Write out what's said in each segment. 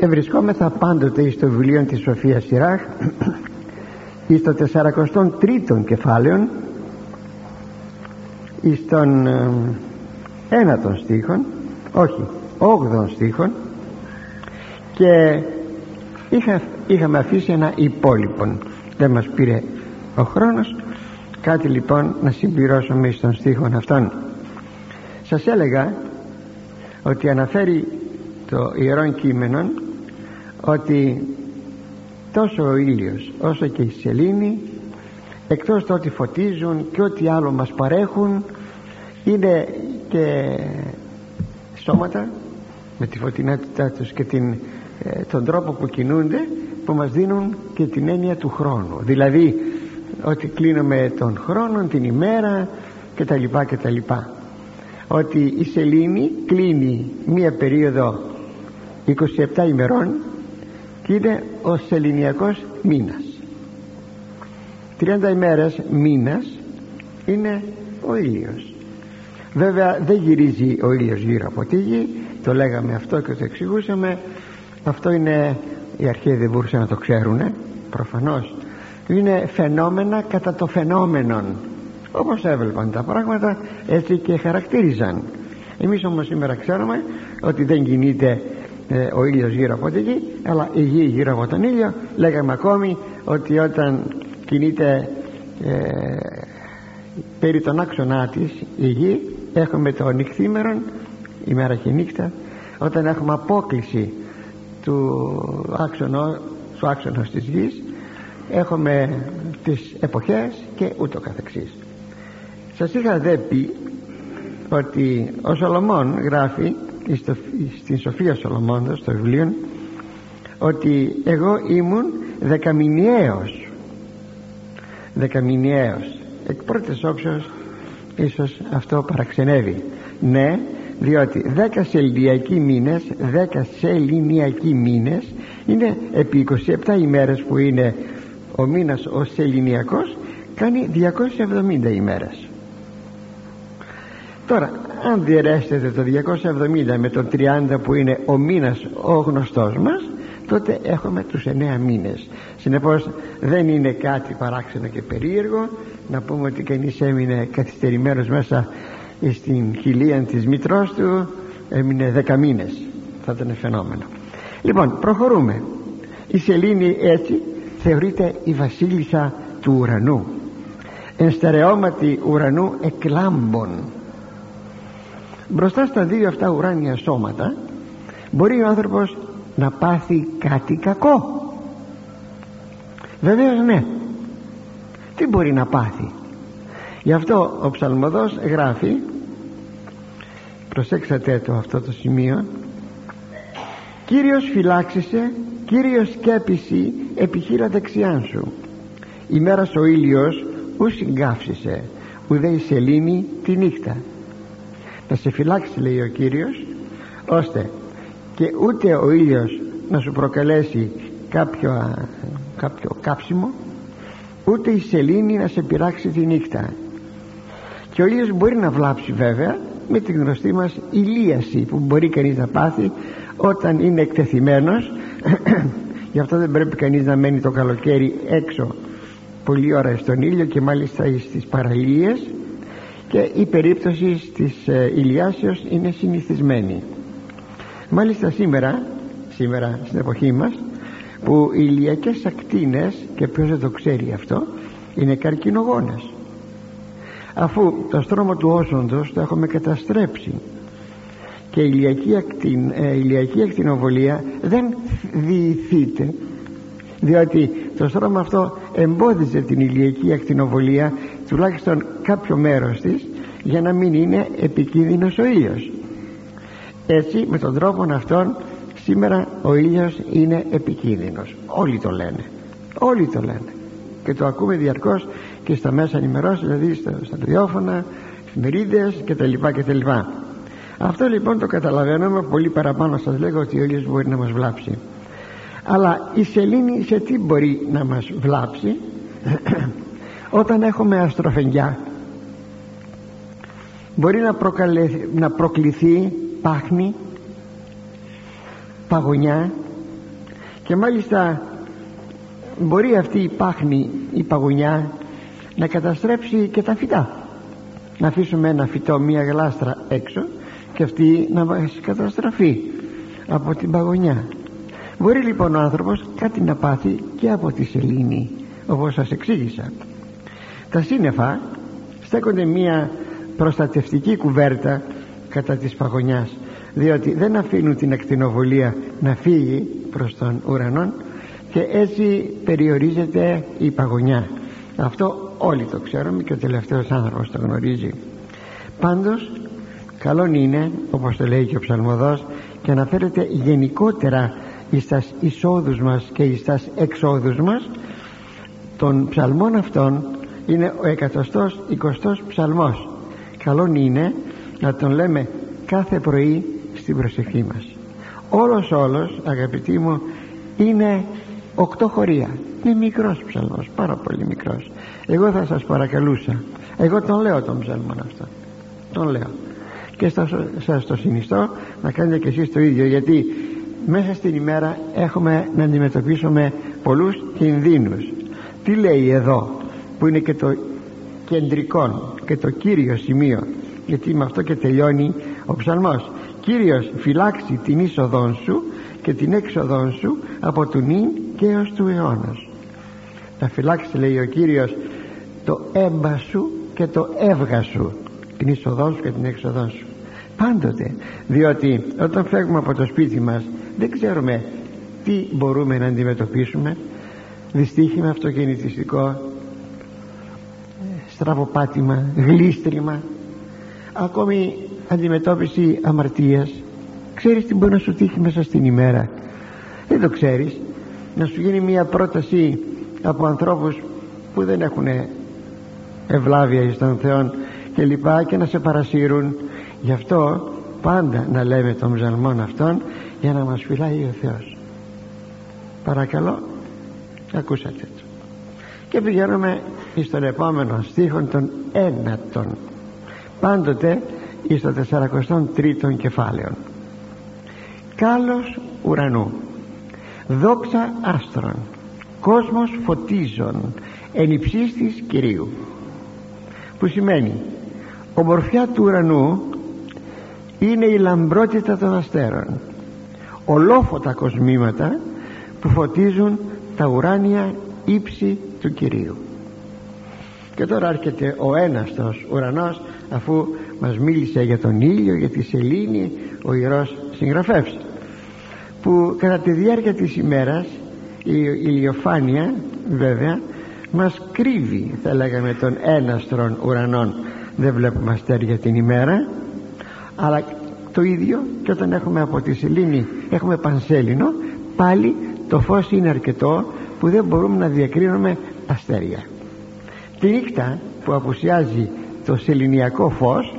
ευρισκόμεθα πάντοτε στο βιβλίο της Σοφίας Σιράχ εις το 43ο κεφάλαιο εις τον ε, ένατον στίχον όχι όγδον στίχον και είχα, είχαμε αφήσει ένα υπόλοιπο. Δεν μας πήρε ο χρόνος. Κάτι λοιπόν να συμπληρώσουμε στον στίχο αυτόν. Σας έλεγα ότι αναφέρει το Ιερό Κείμενο ότι τόσο ο ήλιος όσο και η σελήνη εκτός το ότι φωτίζουν και ό,τι άλλο μας παρέχουν είναι και σώματα με τη φωτεινότητά τους και την, ε, τον τρόπο που κινούνται που μας δίνουν και την έννοια του χρόνου. Δηλαδή ότι κλείνουμε τον χρόνο, την ημέρα και τα λοιπά και τα λοιπά. Ότι η σελήνη κλείνει μία περίοδο 27 ημερών και είναι ο σεληνιακός μήνας. 30 ημέρες μήνας είναι ο ήλιος. Βέβαια δεν γυρίζει ο ήλιος γύρω από τη γη το λέγαμε αυτό και το εξηγούσαμε. Αυτό είναι οι αρχαίοι δεν μπορούσαν να το ξέρουν προφανώς. Είναι φαινόμενα κατά το φαινόμενον. Όπως έβλεπαν τα πράγματα έτσι και χαρακτήριζαν. Εμείς όμως σήμερα ξέρουμε ότι δεν κινείται ε, ο ήλιος γύρω από τη γη αλλά η γη γύρω από τον ήλιο λέγαμε ακόμη ότι όταν κινείται ε, περί τον άξονά της η γη έχουμε το νυχθήμερο ημέρα και νύχτα όταν έχουμε απόκληση του άξονο του άξονος της γης έχουμε τις εποχές και ούτω καθεξής. Σας είχα δε πει ότι ο Σολομών γράφει στην Σοφία Σολομώντος στο βιβλίο ότι εγώ ήμουν δεκαμηνιαίος. Δεκαμηνιαίος. Εκ πρώτης όψεως ίσως αυτό παραξενεύει. Ναι διότι δέκα σεληνιακοί μήνες δέκα σεληνιακοί μήνες είναι επί 27 ημέρες που είναι ο μήνας ο σεληνιακός κάνει 270 ημέρες. Τώρα αν διαιρέσετε το 270 με το 30 που είναι ο μήνας ο γνωστός μας τότε έχουμε τους 9 μήνες. Συνεπώς δεν είναι κάτι παράξενο και περίεργο να πούμε ότι κανείς έμεινε καθυστερημένος μέσα στην χιλία της μητρός του έμεινε 10 μήνες. Θα ήταν φαινόμενο. Λοιπόν προχωρούμε. Η σελήνη έτσι θεωρείται η βασίλισσα του ουρανού. Ενστερεώματη ουρανού εκλάμπων μπροστά στα δύο αυτά ουράνια σώματα μπορεί ο άνθρωπος να πάθει κάτι κακό. Βεβαίως ναι. Τι μπορεί να πάθει; Γι' αυτό ο ψαλμοδός γράφει προσέξατε το αυτό το σημείο Κύριος φυλάξισε Κύριος σκέπιση επιχείρα δεξιάν σου. Ημέρας ο ήλιος ου συγκάφσισε ουδέ η σελήνη τη νύχτα να σε φυλάξει λέει ο Κύριος ώστε και ούτε ο ήλιος να σου προκαλέσει κάποιο, κάποιο κάψιμο ούτε η σελήνη να σε πειράξει τη νύχτα. Και ο ήλιος μπορεί να βλάψει βέβαια με τη γνωστή μας ηλίαση που μπορεί κανείς να πάθει όταν είναι εκτεθειμένος. Γι' αυτό δεν πρέπει κανείς να μένει το καλοκαίρι έξω πολλή ώρα στον ήλιο και μάλιστα στις παραλίες και η περίπτωση της ε, ηλιάσεως είναι συνηθισμένη. Μάλιστα σήμερα σήμερα στην εποχή μας που οι ηλιακές ακτίνες και ποιος δεν το ξέρει αυτό είναι καρκινογόνες. Αφού το στρώμα του όσοντος το έχουμε καταστρέψει. Και η ηλιακή, ακτιν, ε, ηλιακή ακτινοβολία δεν διηθείται διότι το στρώμα αυτό εμπόδιζε την ηλιακή ακτινοβολία τουλάχιστον κάποιο μέρος της για να μην είναι επικίνδυνος ο ήλιος. Έτσι με τον τρόπο αυτόν σήμερα ο ήλιος είναι επικίνδυνος. Όλοι το λένε. Όλοι το λένε. Και το ακούμε διαρκώς και στα μέσα ενημερώσεων δηλαδή στα, στα ραδιόφωνα εφημερίδες κτλ αυτό λοιπόν το καταλαβαίνουμε πολύ παραπάνω σας λέγω ότι ο ήλιος μπορεί να μας βλάψει. Αλλά η σελήνη σε τι μπορεί να μας βλάψει; όταν έχουμε αστροφενιά μπορεί να, να προκληθεί πάχνη παγωνιά και μάλιστα μπορεί αυτή η πάχνη η παγωνιά να καταστρέψει και τα φυτά. Να αφήσουμε ένα φυτό μία γλάστρα έξω και αυτή να μας καταστραφεί από την παγωνιά. Μπορεί λοιπόν ο άνθρωπος κάτι να πάθει και από τη σελήνη όπως σας εξήγησα τα σύννεφα στέκονται μία προστατευτική κουβέρτα κατά της παγωνιάς διότι δεν αφήνουν την ακτινοβολία να φύγει προς τον ουρανό και έτσι περιορίζεται η παγωνιά. Αυτό όλοι το ξέρουμε και ο τελευταίος άνθρωπος το γνωρίζει. Πάντως καλόν είναι όπως το λέει και ο ψαλμοδός και αναφέρεται γενικότερα εις τας εισόδους μας και εις τας εξόδους μας των ψαλμών αυτών είναι ο εκατοστός εικοστός ψαλμός. Καλόν είναι να τον λέμε κάθε πρωί στην προσευχή μας. Όλος όλος αγαπητοί μου είναι οκτώ χωρία. Είναι μικρός ψαλμός πάρα πολύ μικρός. Εγώ θα σας παρακαλούσα. Εγώ τον λέω τον ψαλμό αυτό. Τον λέω. Και σας το συνιστώ να κάνετε και εσείς το ίδιο γιατί μέσα στην ημέρα έχουμε να αντιμετωπίσουμε πολλούς κινδύνους. Τι λέει εδώ; Που είναι και το κεντρικό και το κύριο σημείο γιατί με αυτό και τελειώνει ο ψαλμός. Κύριος φυλάξει την είσοδόν σου και την έξοδόν σου από του νυν και έως του αιώνος να φυλάξεις λέει ο Κύριος το έμπα σου και το έβγα σου την είσοδόν σου και την έξοδόν σου. Πάντοτε διότι όταν φεύγουμε από το σπίτι μας δεν ξέρουμε τι μπορούμε να αντιμετωπίσουμε. Δυστύχημα αυτοκινητιστικό στραβοπάτημα γλίστριμα ακόμη αντιμετώπιση αμαρτίας. Ξέρεις τι μπορεί να σου τύχει μέσα στην ημέρα; Δεν το ξέρεις. Να σου γίνει μια πρόταση από ανθρώπους που δεν έχουν ευλάβεια εις τον Θεό και λοιπά και να σε παρασύρουν. Γι' αυτό πάντα να λέμε των ψαλμών αυτών για να μας φυλάει ο Θεός. Παρακαλώ ακούσατε το και πηγαίνουμε στον επόμενο στίχο των ένατων πάντοτε εις το 43ο κεφάλαιο κάλος ουρανού. Δόξα άστρων. Κόσμος φωτίζων. Εν υψίστης Κυρίου. Που σημαίνει ομορφιά του ουρανού είναι η λαμπρότητα των αστέρων. Ολόφωτα κοσμήματα που φωτίζουν τα ουράνια ύψη του Κυρίου. Και τώρα έρχεται ο έναστος ουρανός αφού μας μίλησε για τον ήλιο για τη σελήνη ο Ιερός Συγγραφεύς που κατά τη διάρκεια της ημέρας η ηλιοφάνεια βέβαια μας κρύβει θα λέγαμε τον έναστρον ουρανών δεν βλέπουμε αστέρια την ημέρα αλλά το ίδιο και όταν έχουμε από τη σελήνη έχουμε πανσέλινο πάλι το φως είναι αρκετό που δεν μπορούμε να διακρίνουμε αστέρια τη νύχτα που απουσιάζει το σεληνιακό φως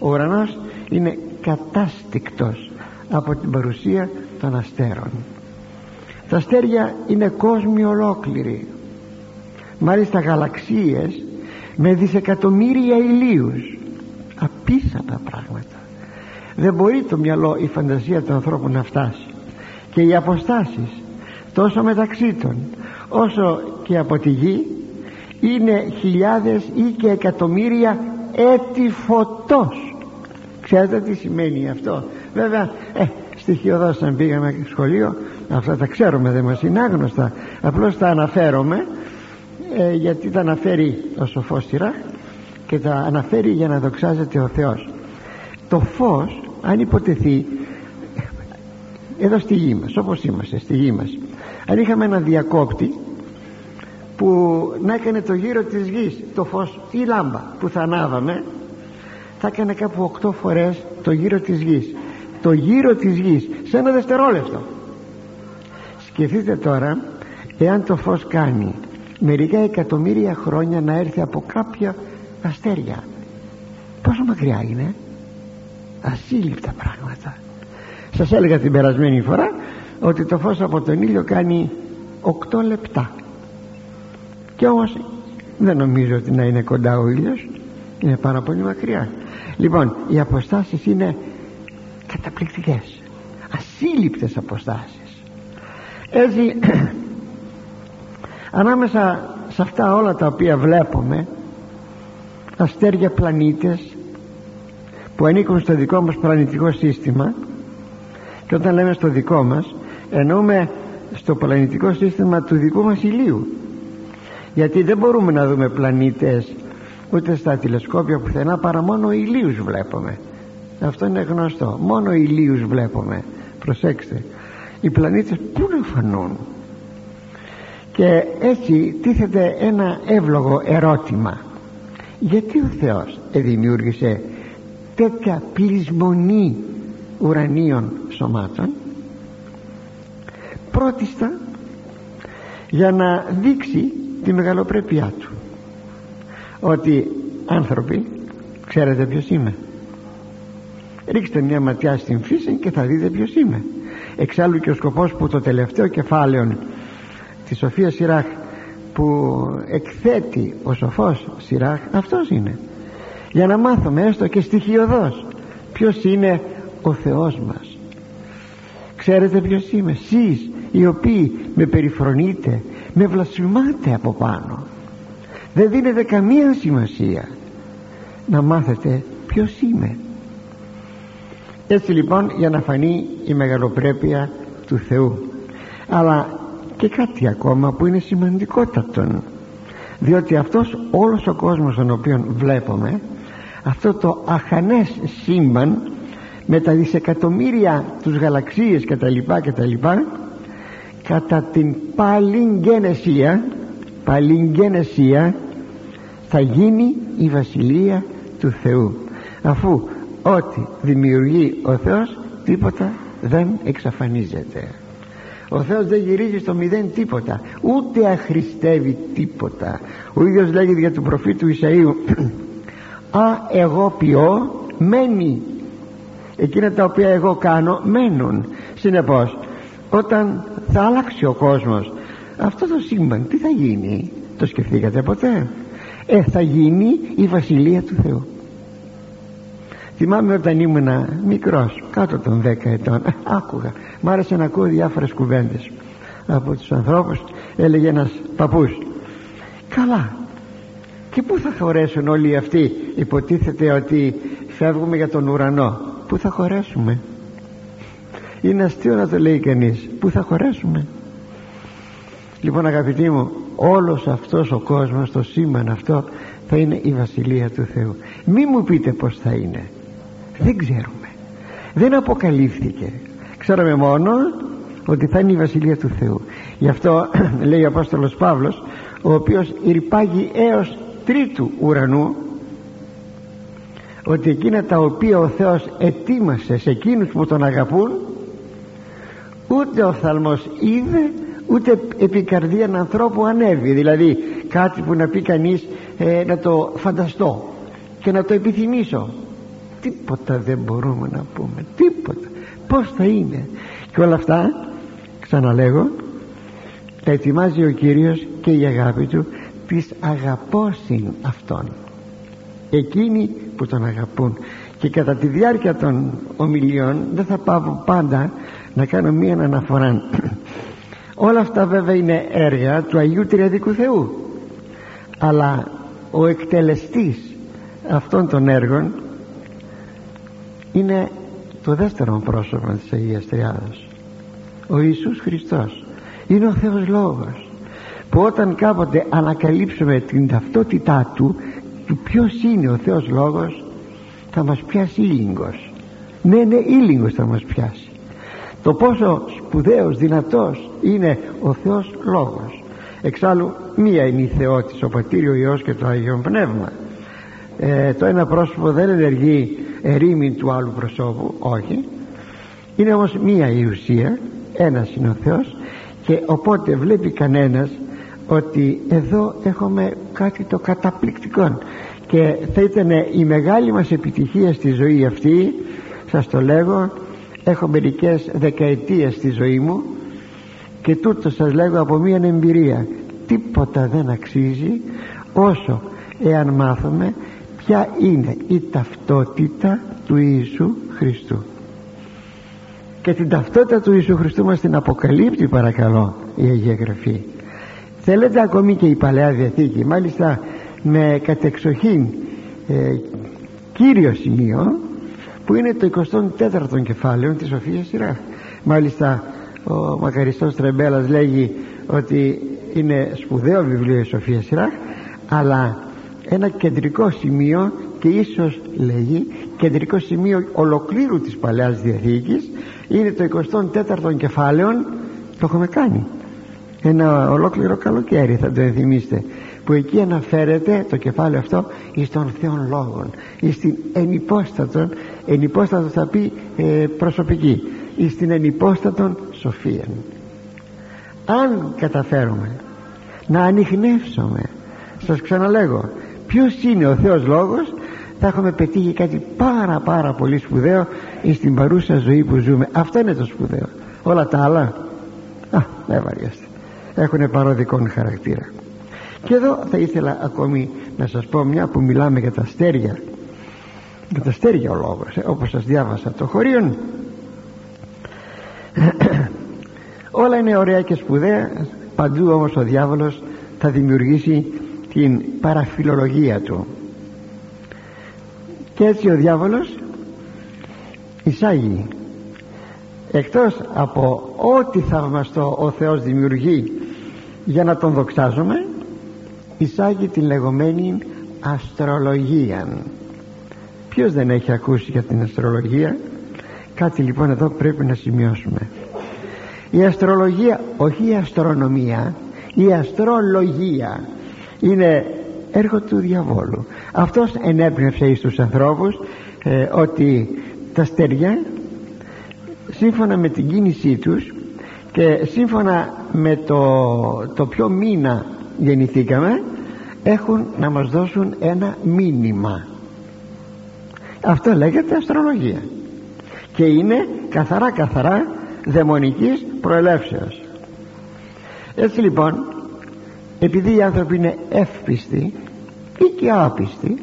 ο ουρανός είναι κατάστηκτος από την παρουσία των αστέρων. Τα αστέρια είναι κόσμοι ολόκληροι. Μάλιστα γαλαξίες με δισεκατομμύρια ηλίους. Απίθανα πράγματα. Δεν μπορεί το μυαλό η φαντασία του ανθρώπου να φτάσει. Και οι αποστάσεις τόσο μεταξύ των. Όσο και από τη γη είναι χιλιάδες ή και εκατομμύρια έτη φωτός. Ξέρετε τι σημαίνει αυτό; Βέβαια ε, στοιχειοδός αν πήγαμε σχολείο αυτά τα ξέρουμε δεν μας είναι άγνωστα. Απλώς τα αναφέρομαι ε, γιατί τα αναφέρει ο σοφός Τυρά και τα αναφέρει για να δοξάζεται ο Θεός. Το φως αν υποτεθεί εδώ στη γη μας όπως είμαστε στη γη μας αν είχαμε ένα διακόπτη που να έκανε το γύρο της γης το φως ή λάμπα που θα ανάβαμε θα έκανε κάπου 8 φορές το γύρο της γης. Το γύρο της γης σε ένα δευτερόλεπτο. Σκεφτείτε τώρα εάν το φως κάνει μερικά εκατομμύρια χρόνια να έρθει από κάποια αστέρια πόσο μακριά είναι; Ασύλληπτα πράγματα. Σας έλεγα την περασμένη φορά ότι το φως από τον ήλιο κάνει 8 λεπτά. Και όμως δεν νομίζω ότι να είναι κοντά ο ήλιος. Είναι πάρα πολύ μακριά. Λοιπόν οι αποστάσεις είναι καταπληκτικές. Ασύλληπτες αποστάσεις. Έτσι ανάμεσα σε αυτά όλα τα οποία βλέπουμε αστέρια πλανήτες που ανήκουν στο δικό μας πλανητικό σύστημα και όταν λέμε στο δικό μας εννοούμε στο πλανητικό σύστημα του δικού μας ηλίου. Γιατί δεν μπορούμε να δούμε πλανήτες ούτε στα τηλεσκόπια πουθενά παρά μόνο ηλίους βλέπουμε. Αυτό είναι γνωστό. Μόνο ηλίους βλέπουμε. Προσέξτε οι πλανήτες πού να φανούν; Και έτσι τίθεται ένα εύλογο ερώτημα. Γιατί ο Θεός δημιούργησε τέτοια πλεισμονή ουρανίων σωμάτων; Πρώτιστα για να δείξει τη μεγαλοπρέπειά του. Ότι άνθρωποι ξέρετε ποιος είμαι. Ρίξτε μια ματιά στην φύση και θα δείτε ποιος είμαι. Εξάλλου και ο σκοπός που το τελευταίο κεφάλαιο της Σοφίας Σιράχ που εκθέτει ο σοφός Σιράχ αυτός είναι. Για να μάθουμε έστω και στοιχειοδός ποιος είναι ο Θεός μας. Ξέρετε ποιος είμαι; Εσείς οι οποίοι με περιφρονείτε με βλασφημάτε από πάνω. Δεν δίνετε καμία σημασία να μάθετε ποιος είμαι. Έτσι λοιπόν για να φανεί η μεγαλοπρέπεια του Θεού. Αλλά και κάτι ακόμα που είναι σημαντικότατο διότι αυτός όλος ο κόσμος τον οποίο βλέπουμε αυτό το αχανές σύμπαν με τα δισεκατομμύρια τους γαλαξίες και τα λοιπά και τα λοιπά κατά την παλιγγενεσία παλιγγενεσία θα γίνει η βασιλεία του Θεού. Αφού ό,τι δημιουργεί ο Θεός τίποτα δεν εξαφανίζεται. Ο Θεός δεν γυρίζει στο μηδέν τίποτα ούτε αχρηστεύει τίποτα. Ο ίδιος λέγει για του προφήτου Ισαΐου α εγώ ποιώ μένει εκείνα τα οποία εγώ κάνω μένουν. Συνεπώς όταν θα άλλαξει ο κόσμος αυτό το σύμπαν τι θα γίνει; Το σκεφτήκατε ποτέ; Ε θα γίνει η βασιλεία του Θεού. Θυμάμαι όταν ήμουν μικρός κάτω των 10 ετών άκουγα μ' άρεσε να ακούω διάφορες κουβέντες. Από τους ανθρώπους έλεγε ένας παππούς καλά και πού θα χωρέσουν όλοι αυτοί; Υποτίθεται ότι φεύγουμε για τον ουρανό. Πού θα χωρέσουμε; Είναι αστείο να το λέει κανείς. Πού θα χωρέσουμε; Λοιπόν αγαπητοί μου όλος αυτός ο κόσμος το σήμαν αυτό θα είναι η Βασιλεία του Θεού. Μη μου πείτε πως θα είναι. Δεν ξέρουμε. Δεν αποκαλύφθηκε. Ξέραμε μόνο ότι θα είναι η Βασιλεία του Θεού. Γι' αυτό λέει ο Απόστολος Παύλος ο οποίος irπάγει έως τρίτου ουρανού ότι εκείνα τα οποία ο Θεός ετοίμασε σε εκείνους που τον αγαπούν ούτε ο θαλμός είδε ούτε επί καρδίαν ανθρώπου ανέβει δηλαδή κάτι που να πει κανείς ε, να το φανταστώ και να το επιθυμήσω. Τίποτα δεν μπορούμε να πούμε. Τίποτα. Πως θα είναι. Και όλα αυτά ξαναλέγω τα ετοιμάζει ο Κύριος και η αγάπη του της αγαπώσιν αυτών. Εκείνοι που τον αγαπούν. Και κατά τη διάρκεια των ομιλιών δεν θα πάω πάντα να κάνω μία αναφορά. Όλα αυτά βέβαια είναι έργα του Αγίου Τριαδικού Θεού. Αλλά ο εκτελεστής αυτών των έργων είναι το δεύτερο πρόσωπο της Αγίας Τριάδας ο Ιησούς Χριστός. Είναι ο Θεός Λόγος. Που όταν κάποτε ανακαλύψουμε την ταυτότητά Του του ποιος είναι ο Θεός Λόγος θα μας πιάσει ήλιγκος. Ναι ναι ήλιγκος θα μας πιάσει το πόσο σπουδαίος δυνατός είναι ο Θεός Λόγος. Εξάλλου μία είναι η Θεότης ο Πατήριο ο Υιός και το Άγιο Πνεύμα. Ε, το ένα πρόσωπο δεν ενεργεί ερήμην του άλλου προσώπου όχι. Είναι όμως μία η ουσία ένας είναι ο Θεός και οπότε βλέπει κανένας ότι εδώ έχουμε κάτι το καταπληκτικό και θα ήταν η μεγάλη μας επιτυχία στη ζωή αυτή σας το λέγω έχω μερικές δεκαετίες στη ζωή μου και τούτο σας λέγω από μία εμπειρία. Τίποτα δεν αξίζει όσο εάν μάθουμε ποια είναι η ταυτότητα του Ιησού Χριστού. Και την ταυτότητα του Ιησού Χριστού μας την αποκαλύπτει παρακαλώ η Αγία Γραφή. Θέλετε ακόμη και η Παλαιά Διαθήκη μάλιστα με κατεξοχήν ε, κύριο σημείο που είναι το 24ο κεφάλαιο της Σοφίας Σειρά. Μάλιστα ο μακαριστός Τρεμπέλας λέγει ότι είναι σπουδαίο βιβλίο η Σοφία Σειρά αλλά ένα κεντρικό σημείο και ίσως λέγει κεντρικό σημείο ολοκλήρου της Παλαιάς Διαθήκης είναι το 24ο κεφάλαιο το έχουμε κάνει. Ένα ολόκληρο καλοκαίρι θα το ενθυμίστε που εκεί αναφέρεται το κεφάλαιο αυτό εις των Θεών Λόγων εις την ενυπόστατον ενυπόστατος θα πει ε, προσωπική. Εις την ενυπόστατον σοφία αν καταφέρουμε να ανοιχνεύσουμε σας ξαναλέγω ποιος είναι ο Θεός Λόγος θα έχουμε πετύχει κάτι πάρα πάρα πολύ σπουδαίο στην παρούσα ζωή που ζούμε. Αυτό είναι το σπουδαίο. Όλα τα άλλα α, δεν βαριέστε. Έχουν παροδικών χαρακτήρα. Και εδώ θα ήθελα ακόμη να σας πω μια που μιλάμε για τα αστέρια για τα αστέρια ο λόγος ε, όπως σας διάβασα το χωρίον. Όλα είναι ωραία και σπουδαία παντού όμως ο διάβολος θα δημιουργήσει την παραφιλολογία του. Και έτσι ο διάβολος εισάγει. Εκτός από ό,τι θαυμαστό ο Θεός δημιουργεί για να τον δοξάζουμε εισάγει την λεγόμενη αστρολογία ποιος δεν έχει ακούσει για την αστρολογία; Κάτι λοιπόν εδώ πρέπει να σημειώσουμε. Η αστρολογία όχι η αστρονομία η αστρολογία είναι έργο του διαβόλου. Αυτός ενέπνευσε εις τους ανθρώπους ε, ότι τα στεριά σύμφωνα με την κίνησή τους και σύμφωνα με το, το ποιο μήνα γεννηθήκαμε έχουν να μας δώσουν ένα μήνυμα αυτό λέγεται αστρολογία. Και είναι καθαρά καθαρά δαιμονικής προελεύσεως. Έτσι λοιπόν επειδή οι άνθρωποι είναι εύπιστοι ή και άπιστοι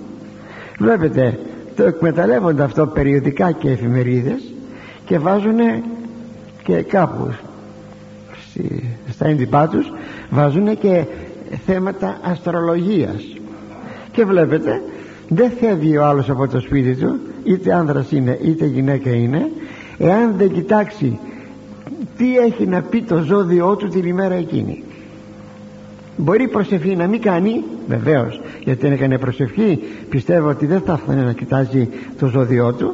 βλέπετε το εκμεταλλεύονται αυτό περιοδικά και εφημερίδες και βάζουν και κάπους στα έντυπά τους βάζουν και θέματα αστρολογίας. Και βλέπετε δεν φεύγει ο άλλος από το σπίτι του είτε άνδρας είναι είτε γυναίκα είναι. Εάν δεν κοιτάξει τι έχει να πει το ζώδιό του την ημέρα εκείνη. Μπορεί προσευχή να μην κάνει βεβαίως γιατί αν έκανε προσευχή πιστεύω ότι δεν θα έφτανε να κοιτάζει το ζώδιό του.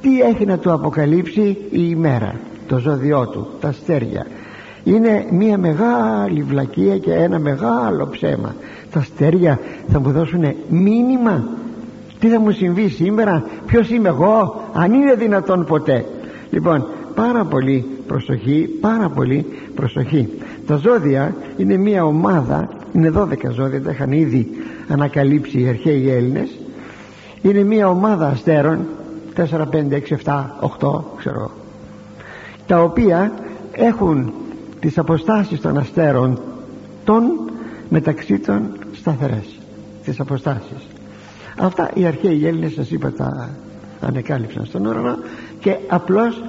Τι έχει να του αποκαλύψει η ημέρα το ζώδιό του τα αστέρια. Είναι μια μεγάλη βλακεία και ένα μεγάλο ψέμα τα αστέρια θα μου δώσουν μήνυμα. Τι θα μου συμβεί σήμερα ποιος είμαι εγώ αν είναι δυνατόν ποτέ. Λοιπόν πάρα πολύ προσοχή πάρα πολύ προσοχή. Τα ζώδια είναι μια ομάδα είναι 12 ζώδια τα είχαν ήδη ανακαλύψει οι αρχαίοι Έλληνες. Είναι μια ομάδα αστέρων 4, 5, 6, 7, 8 ξέρω. Τα οποία έχουν τις αποστάσεις των αστέρων των μεταξύ των σταθερές τις αποστάσεις. Αυτά οι αρχαίοι Έλληνες σας είπα τα ανεκάλυψαν στον ουρανό και απλώς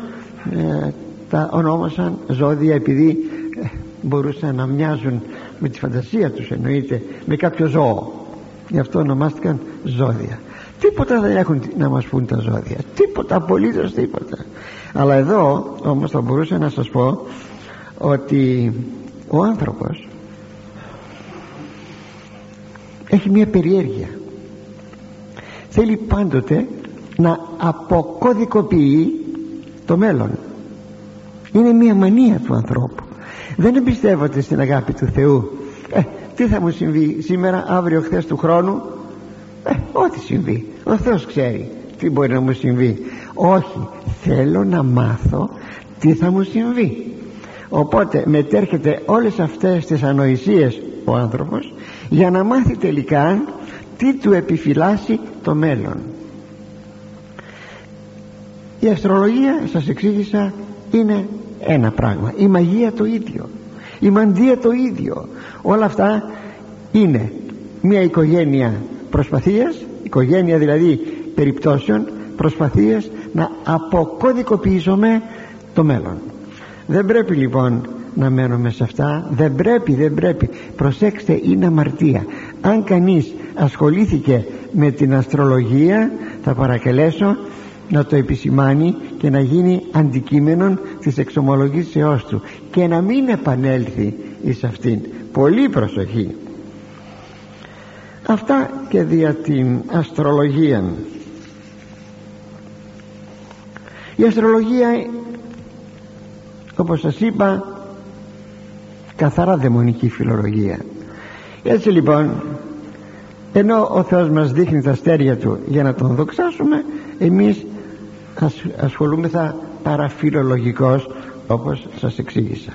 ε, τα ονόμασαν ζώδια επειδή ε, μπορούσαν να μοιάζουν με τη φαντασία τους εννοείται με κάποιο ζώο. Γι' αυτό ονομάστηκαν ζώδια. Τίποτα δεν έχουν να μας πούν τα ζώδια. Τίποτα απολύτως τίποτα. Αλλά εδώ όμως θα μπορούσα να σας πω ότι ο άνθρωπος έχει μια περιέργεια. Θέλει πάντοτε να αποκωδικοποιεί το μέλλον. Είναι μια μανία του ανθρώπου. Δεν εμπιστεύονται στην αγάπη του Θεού. Ε, τι θα μου συμβεί σήμερα αύριο χθες του χρόνου; Ε, ό,τι συμβεί. Ο Θεός ξέρει τι μπορεί να μου συμβεί. Όχι θέλω να μάθω τι θα μου συμβεί. Οπότε μετέρχεται όλες αυτές τις ανοησίες ο άνθρωπος για να μάθει τελικά τι του επιφυλάσσει το μέλλον. Η αστρολογία σας εξήγησα είναι ένα πράγμα. Η μαγεία το ίδιο. Η μαντεία το ίδιο. Όλα αυτά είναι μια οικογένεια προσπαθίας οικογένεια δηλαδή περιπτώσεων προσπαθίες να αποκωδικοποιήσουμε το μέλλον. Δεν πρέπει λοιπόν να μένουμε σε αυτά. Δεν πρέπει δεν πρέπει. Προσέξτε είναι αμαρτία. Αν κανείς ασχολήθηκε με την αστρολογία θα παρακαλέσω να το επισημάνει και να γίνει αντικείμενο της εξομολογήσεώς του και να μην επανέλθει εις αυτήν. Πολύ προσοχή. Αυτά και δια την αστρολογία. Η αστρολογία όπως σας είπα καθαρά δαιμονική φιλολογία. Έτσι λοιπόν ενώ ο Θεός μας δείχνει τα αστέρια Του για να Τον δοξάσουμε εμείς ασχολούμεθα παραφιλολογικός όπως σας εξήγησα.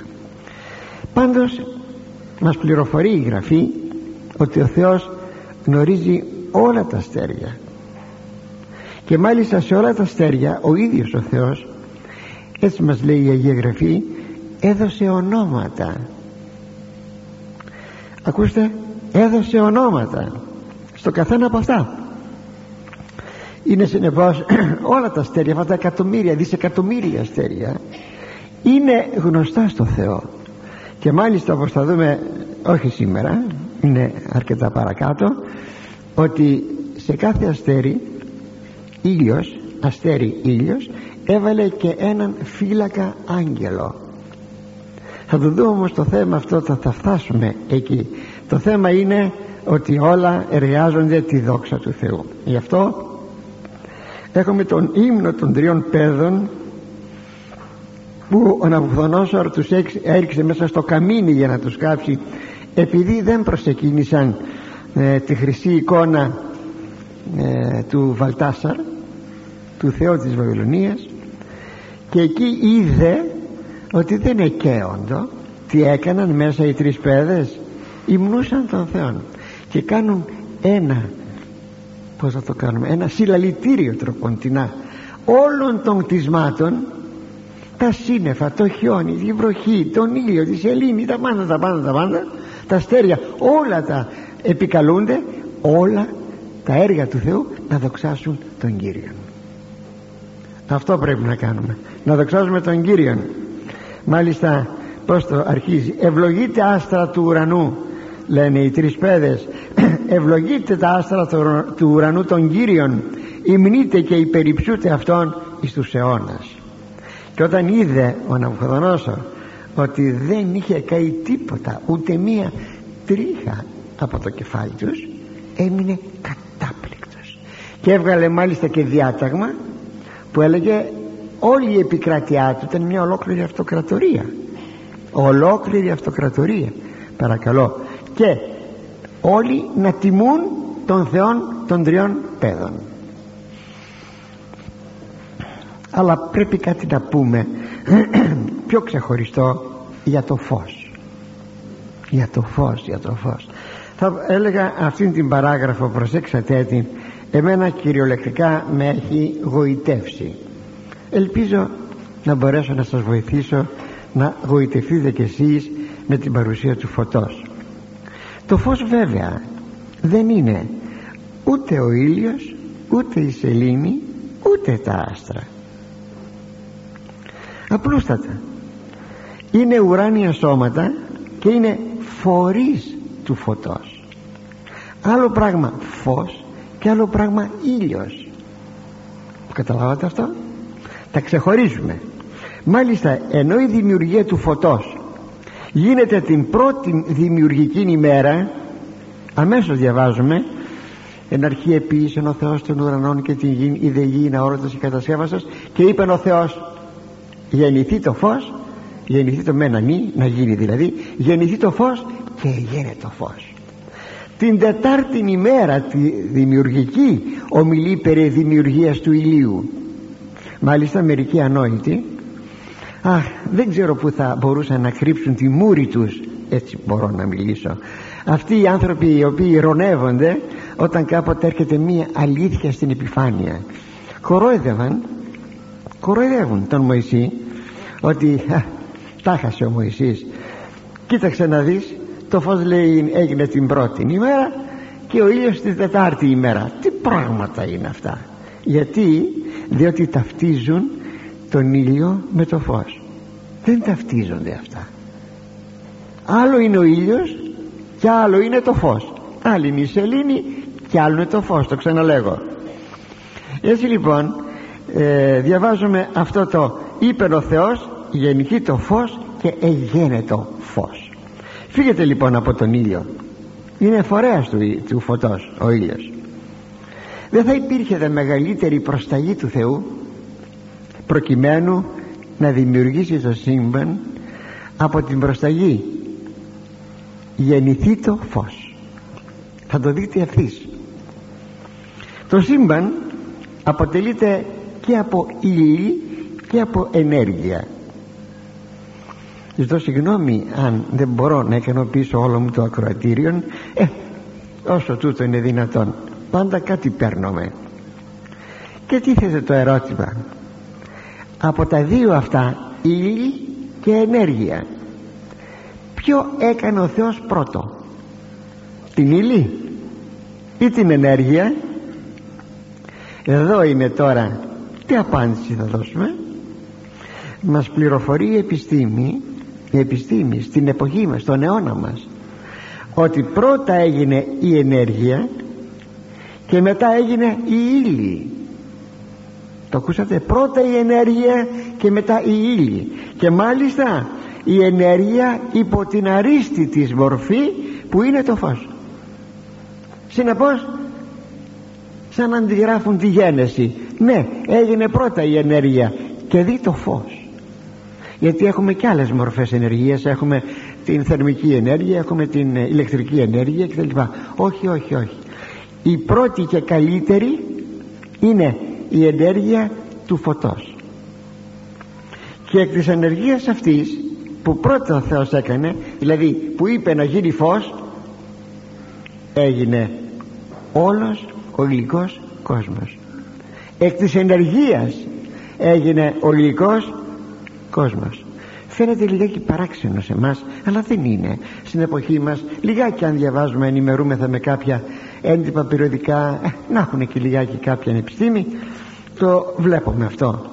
Πάντως μας πληροφορεί η Γραφή ότι ο Θεός γνωρίζει όλα τα αστέρια. Και μάλιστα σε όλα τα αστέρια ο ίδιος ο Θεός έτσι μας λέει η Αγία Γραφή έδωσε ονόματα ακούστε έδωσε ονόματα στο καθένα από αυτά. Είναι συνεπώς όλα τα αστέρια αυτά τα εκατομμύρια δισεκατομμύρια αστέρια είναι γνωστά στο Θεό. Και μάλιστα όπως θα δούμε όχι σήμερα είναι αρκετά παρακάτω ότι σε κάθε αστέρι ήλιος αστέρι ήλιος έβαλε και έναν φύλακα άγγελο θα το δούμε όμως το θέμα αυτό θα, θα φτάσουμε εκεί. Το θέμα είναι ότι όλα εργάζονται τη δόξα του Θεού. Γι' αυτό έχουμε τον ύμνο των τριών παιδών που ο Ναβουχδονόσορ τους έριξε μέσα στο καμίνι για να τους κάψει. Επειδή δεν προσεκίνησαν ε, τη χρυσή εικόνα ε, του Βαλτάσαρ του Θεού της Βαβυλωνίας και εκεί είδε ότι δεν εκαίοντο τι έκαναν μέσα οι τρεις παιδες. Υμνούσαν τον Θεό. Και κάνουν ένα πως θα το κάνουμε ένα συλλαλητήριο τροποντινά όλων των κτισμάτων. Τα σύννεφα, το χιόνι, τη βροχή, τον ήλιο, τη σελήνη, τα πάντα, τα πάντα, τα πάντα, τα αστέρια, όλα τα επικαλούνται, όλα τα έργα του Θεού να δοξάσουν τον Κύριο. Αυτό πρέπει να κάνουμε, να δοξάσουμε τον Κύριο. Μάλιστα, πώς το αρχίζει, ευλογείται άστρα του ουρανού, λένε οι τρεις παιδες, ευλογείται τα άστρα του ουρανού των Κύριων, υμνείται και υπεριψούται αυτόν εις τους αιώνας και όταν είδε ο Ναβουχοδονόσορ ότι δεν είχε καεί τίποτα ούτε μία τρίχα από το κεφάλι τους έμεινε κατάπληκτος. Και έβγαλε μάλιστα και διάταγμα που έλεγε όλη η επικράτειά του ήταν μια ολόκληρη αυτοκρατορία. Ολόκληρη αυτοκρατορία. Παρακαλώ. Και όλοι να τιμούν τον Θεόν των τριών παιδών. Αλλά πρέπει κάτι να πούμε πιο ξεχωριστό για το φως. Για το φως για το φως. Θα έλεγα αυτήν την παράγραφο προσέξατε την. Εμένα κυριολεκτικά με έχει γοητεύσει ελπίζω να μπορέσω να σας βοηθήσω να γοητευτείτε κι εσείς με την παρουσία του φωτός. Το φως βέβαια δεν είναι ούτε ο ήλιος ούτε η σελήνη ούτε τα άστρα. Απλούστατα είναι ουράνια σώματα και είναι φορείς του φωτός. Άλλο πράγμα φως και άλλο πράγμα ήλιος. Καταλάβατε αυτό; Τα ξεχωρίζουμε. Μάλιστα ενώ η δημιουργία του φωτός γίνεται την πρώτη δημιουργική ημέρα αμέσως διαβάζουμε εν αρχή επίσης ο Θεός των ουρανών και την γη είδε γη να όρωτος κατασκεύασος και είπε ο Θεός γεννηθεί το φως γεννηθεί το μένανί να γίνει δηλαδή γεννηθεί το φως και έγινε το φως την τετάρτη ημέρα τη δημιουργική ομιλεί περί δημιουργίας του ηλίου μάλιστα μερικοί ανόητοι. Αχ δεν ξέρω που θα μπορούσαν να κρύψουν τη μούρη τους. Έτσι μπορώ να μιλήσω. Αυτοί οι άνθρωποι οι οποίοι ρονεύονται όταν κάποτε έρχεται μία αλήθεια στην επιφάνεια. Κορόιδευαν κοροϊδεύουν τον Μωυσή ότι τα χασε ο Μωυσής. Κοίταξε να δεις το φως λέει έγινε την πρώτη ημέρα και ο ήλιος την τετάρτη ημέρα τι πράγματα είναι αυτά γιατί; Διότι ταυτίζουν τον ήλιο με το φως. Δεν ταυτίζονται αυτά. Άλλο είναι ο ήλιος και άλλο είναι το φως. Άλλη είναι η σελήνη και άλλο είναι το φως το ξαναλέγω. Έτσι λοιπόν ε, διαβάζουμε αυτό το είπε ο Θεός γεννηθεί το φως και εγένετο φως φύγετε λοιπόν από τον ήλιο. Είναι φορέας του, του φωτός ο ήλιος δεν θα υπήρχε δε μεγαλύτερη προσταγή του Θεού προκειμένου να δημιουργήσει το σύμπαν από την προσταγή. Γεννηθεί το φως. Θα το δείτε ευθύς. Το σύμπαν αποτελείται και από ύλη και από ενέργεια. Ζητώ συγγνώμη αν δεν μπορώ να ικανοποιήσω όλο μου το ακροατήριο ε, όσο τούτο είναι δυνατόν πάντα κάτι παίρνουμε. Και τι θέτε το ερώτημα; Από τα δύο αυτά ύλη και ενέργεια ποιο έκανε ο Θεός πρώτο; Την ύλη ή την ενέργεια; Εδώ είναι τώρα. Τι απάντηση θα δώσουμε; Μας πληροφορεί η επιστήμη η επιστήμη στην εποχή μας, στον αιώνα μας ότι πρώτα έγινε η ενέργεια και μετά έγινε η ύλη. Το ακούσατε; Πρώτα η ενέργεια και μετά η ύλη. Και μάλιστα η ενέργεια υπό την αρίστη της μορφή που είναι το φως. Συνεπώς σαν να αντιγράφουν τη γένεση. Ναι έγινε πρώτα η ενέργεια και δει το φως. Γιατί έχουμε και άλλες μορφές ενεργείας έχουμε την θερμική ενέργεια έχουμε την ηλεκτρική ενέργεια κτλ. Όχι όχι όχι η πρώτη και καλύτερη είναι η ενέργεια του φωτός. Και εκ της ενεργείας αυτής που πρώτα ο Θεός έκανε δηλαδή που είπε να γίνει φως έγινε όλος ο υλικός κόσμος. Εκ της ενεργείας έγινε ο υλικός κόσμος. Φαίνεται λιγάκι παράξενο σε εμάς αλλά δεν είναι. Στην εποχή μας λιγάκι αν διαβάζουμε ενημερούμεθα με κάποια έντυπα περιοδικά. Ε, να έχουν και λιγάκι κάποια επιστήμη. Το βλέπουμε αυτό.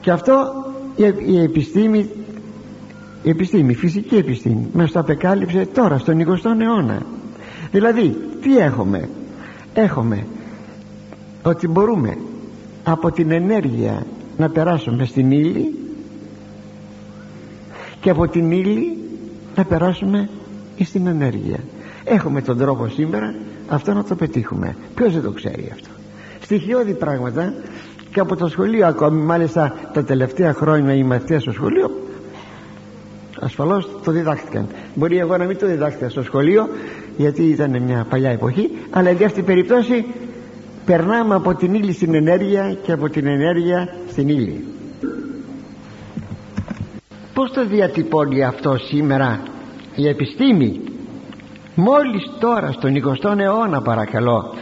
Και αυτό η, επιστήμη η επιστήμη, η φυσική επιστήμη μας το απεκάλυψε τώρα στον 20ο αιώνα. Δηλαδή τι έχουμε; Έχουμε ότι μπορούμε από την ενέργεια να περάσουμε στην ύλη και από την ύλη να περάσουμε στην ενέργεια. Έχουμε τον τρόπο σήμερα αυτό να το πετύχουμε. Ποιος δεν το ξέρει αυτό. Στοιχειώδη πράγματα και από το σχολείο ακόμη μάλιστα τα τελευταία χρόνια οι μαθητές στο σχολείο ασφαλώς το διδάχτηκαν. Μπορεί εγώ να μην το διδάχτηκα στο σχολείο γιατί ήταν μια παλιά εποχή αλλά εν αυτή περιπτώσει περνάμε από την ύλη στην ενέργεια και από την ενέργεια στην ύλη. Πως το διατυπώνει αυτό σήμερα η επιστήμη; Μόλις τώρα στον 20ο αιώνα παρακαλώ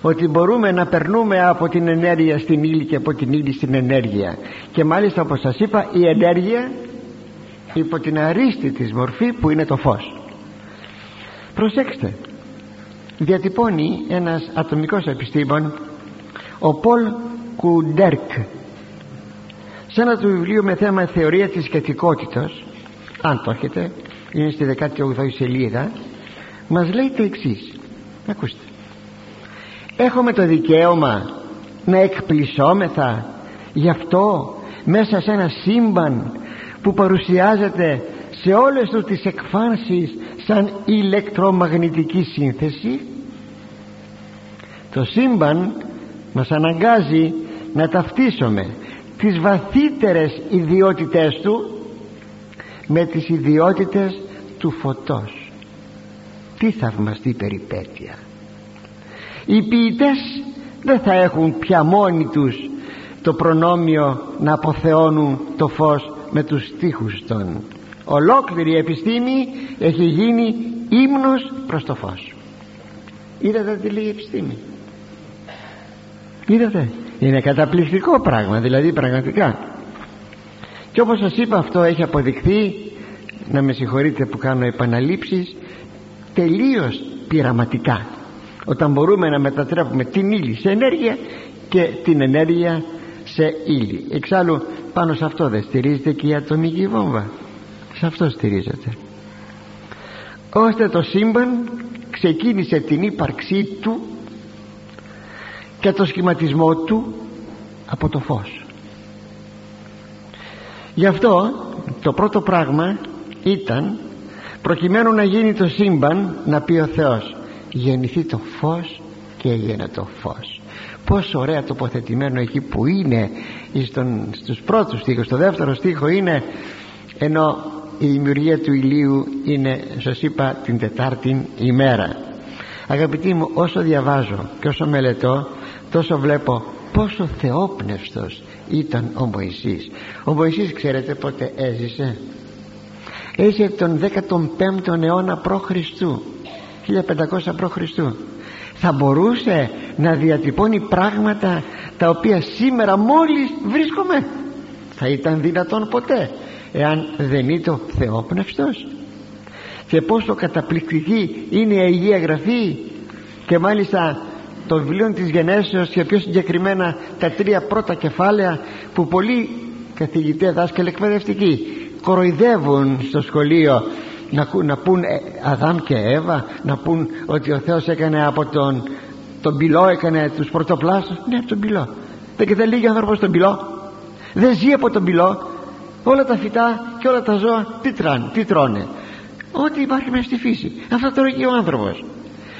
ότι μπορούμε να περνούμε από την ενέργεια στην ύλη και από την ύλη στην ενέργεια. Και μάλιστα όπως σας είπα η ενέργεια υπό την αρίστη της μορφή που είναι το φως. Προσέξτε διατυπώνει ένας ατομικός επιστήμον ο Πολ Κουντέρκ σε ένα του βιβλίο με θέμα θεωρία της σχετικότητας αν το έχετε είναι στη 18η σελίδα μας λέει το εξής. Ακούστε. Έχουμε το δικαίωμα να εκπλησόμεθα. Γι' αυτό μέσα σε ένα σύμπαν που παρουσιάζεται σε όλες του τις εκφάνσεις σαν ηλεκτρομαγνητική σύνθεση το σύμπαν μας αναγκάζει να ταυτίσουμε τις βαθύτερες ιδιότητες του με τις ιδιότητες του φωτός τι θαυμαστή περιπέτεια. Οι ποιητές δεν θα έχουν πια μόνοι τους το προνόμιο να αποθεώνουν το φως με τους στίχους των. Ολόκληρη η επιστήμη έχει γίνει ύμνος προς το φως. Είδατε τι λέει η επιστήμη; Είδατε; Είναι καταπληκτικό πράγμα δηλαδή πραγματικά. Και όπως σας είπα αυτό έχει αποδειχθεί. Να με συγχωρείτε που κάνω επαναλήψεις τελείως πειραματικά. Όταν μπορούμε να μετατρέπουμε την ύλη σε ενέργεια και την ενέργεια σε ύλη. Εξάλλου πάνω σε αυτό δεν στηρίζεται και η ατομική βόμβα. Σε αυτό στηρίζεται. Ώστε το σύμπαν ξεκίνησε την ύπαρξή του και το σχηματισμό του από το φως. Γι' αυτό το πρώτο πράγμα ήταν προκειμένου να γίνει το σύμπαν να πει ο Θεός γεννηθεί το φως και έγινε το φως πόσο ωραία τοποθετημένο εκεί που είναι στον, στους πρώτους στίχους. Στο δεύτερο στίχο είναι ενώ η δημιουργία του ηλίου είναι σας είπα την τετάρτη ημέρα αγαπητοί μου όσο διαβάζω και όσο μελετώ τόσο βλέπω πόσο θεόπνευστος ήταν ο Μωυσής. Ο Μωυσής ξέρετε πότε έζησε; Έζησε τον 15ο αιώνα π.Χ. 1500 π.Χ. θα μπορούσε να διατυπώνει πράγματα τα οποία σήμερα μόλις βρίσκομαι θα ήταν δυνατόν ποτέ εάν δεν ήταν θεόπνευστος και πόσο καταπληκτική είναι η Αγία Γραφή και μάλιστα το βιβλίο της Γενέσεως και πιο συγκεκριμένα τα τρία πρώτα κεφάλαια που πολλοί καθηγητές δάσκαλοι εκπαιδευτικοί κοροϊδεύουν στο σχολείο να, να πούν ε, Αδάμ και Εύα να πούν ότι ο Θεός έκανε από τον τον πυλό έκανε τους πρωτοπλάστους. Ναι από τον πυλό. Δεν και δεν λύγει ο άνθρωπος τον πυλό. Δεν ζει από τον πυλό. Όλα τα φυτά και όλα τα ζώα τι, τράνε, τι τρώνε. Ό,τι υπάρχει μέσα στη φύση. Αυτό το και ο άνθρωπος.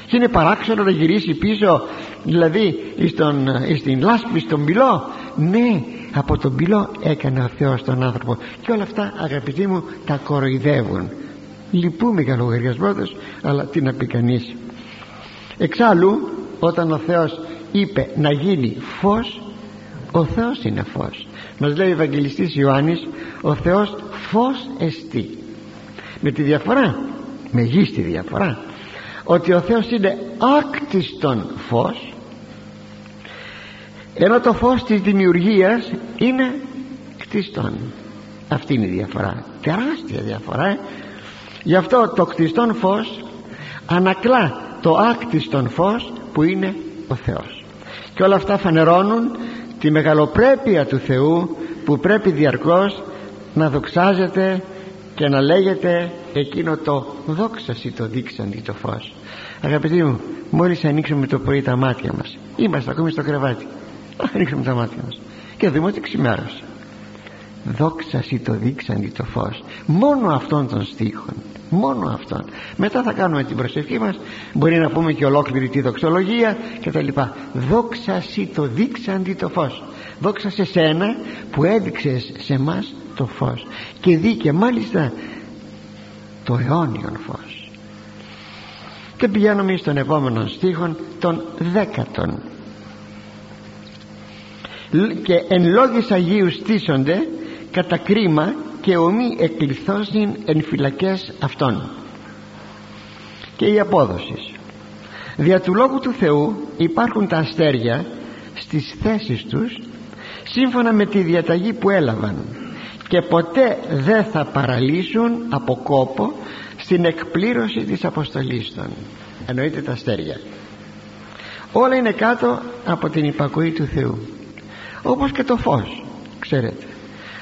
Και είναι παράξενο να γυρίσει πίσω δηλαδή στον, στην λάσπη στον πυλό ναι από τον πυλό έκανε ο Θεός τον άνθρωπο. Και όλα αυτά αγαπητοί μου τα κοροϊδεύουν. Λυπούμε για λογαριασμό αλλά τι να πει κανείς. Εξάλλου όταν ο Θεός είπε να γίνει φως ο Θεός είναι φως. Μας λέει ο Ευαγγελιστής Ιωάννης ο Θεός φως εστί με τη διαφορά μεγίστη διαφορά ότι ο Θεός είναι άκτιστον φως ενώ το φως της δημιουργίας είναι κτιστόν. Αυτή είναι η διαφορά. Τεράστια διαφορά ε; γι' αυτό το κτιστόν φως ανακλά το άκτιστον φως που είναι ο Θεός. Και όλα αυτά φανερώνουν τη μεγαλοπρέπεια του Θεού που πρέπει διαρκώς να δοξάζεται και να λέγεται εκείνο το δόξαση το δείξαντι το φως αγαπητοί μου μόλις ανοίξουμε το πρωί τα μάτια μας είμαστε ακόμη στο κρεβάτι ανοίξουμε τα μάτια μας. Και δούμε ότι ξημέρωσε. Δόξαση το δείξαντι το φως. Μόνο αυτών των στίχων μόνο αυτόν. Μετά θα κάνουμε την προσευχή μας. Μπορεί να πούμε και ολόκληρη τη δοξολογία και τα λοιπά. Δόξα σύ το δείξαντι το φως. Δόξα σε σένα που έδειξες σε μας το φως. Και δίκαι μάλιστα το αιώνιον φως. Και πηγαίνουμε στον επόμενο στίχον των δέκατων και εν λόγης Αγίου στήσονται κατά κρίμα και ομοί εκκληθώσιν εν φυλακές αυτών. Και η απόδοσης. Δια του Λόγου του Θεού υπάρχουν τα αστέρια στις θέσεις τους σύμφωνα με τη διαταγή που έλαβαν και ποτέ δεν θα παραλύσουν από κόπο στην εκπλήρωση της αποστολής των. Εννοείται τα αστέρια. Όλα είναι κάτω από την υπακοή του Θεού όπως και το φως ξέρετε.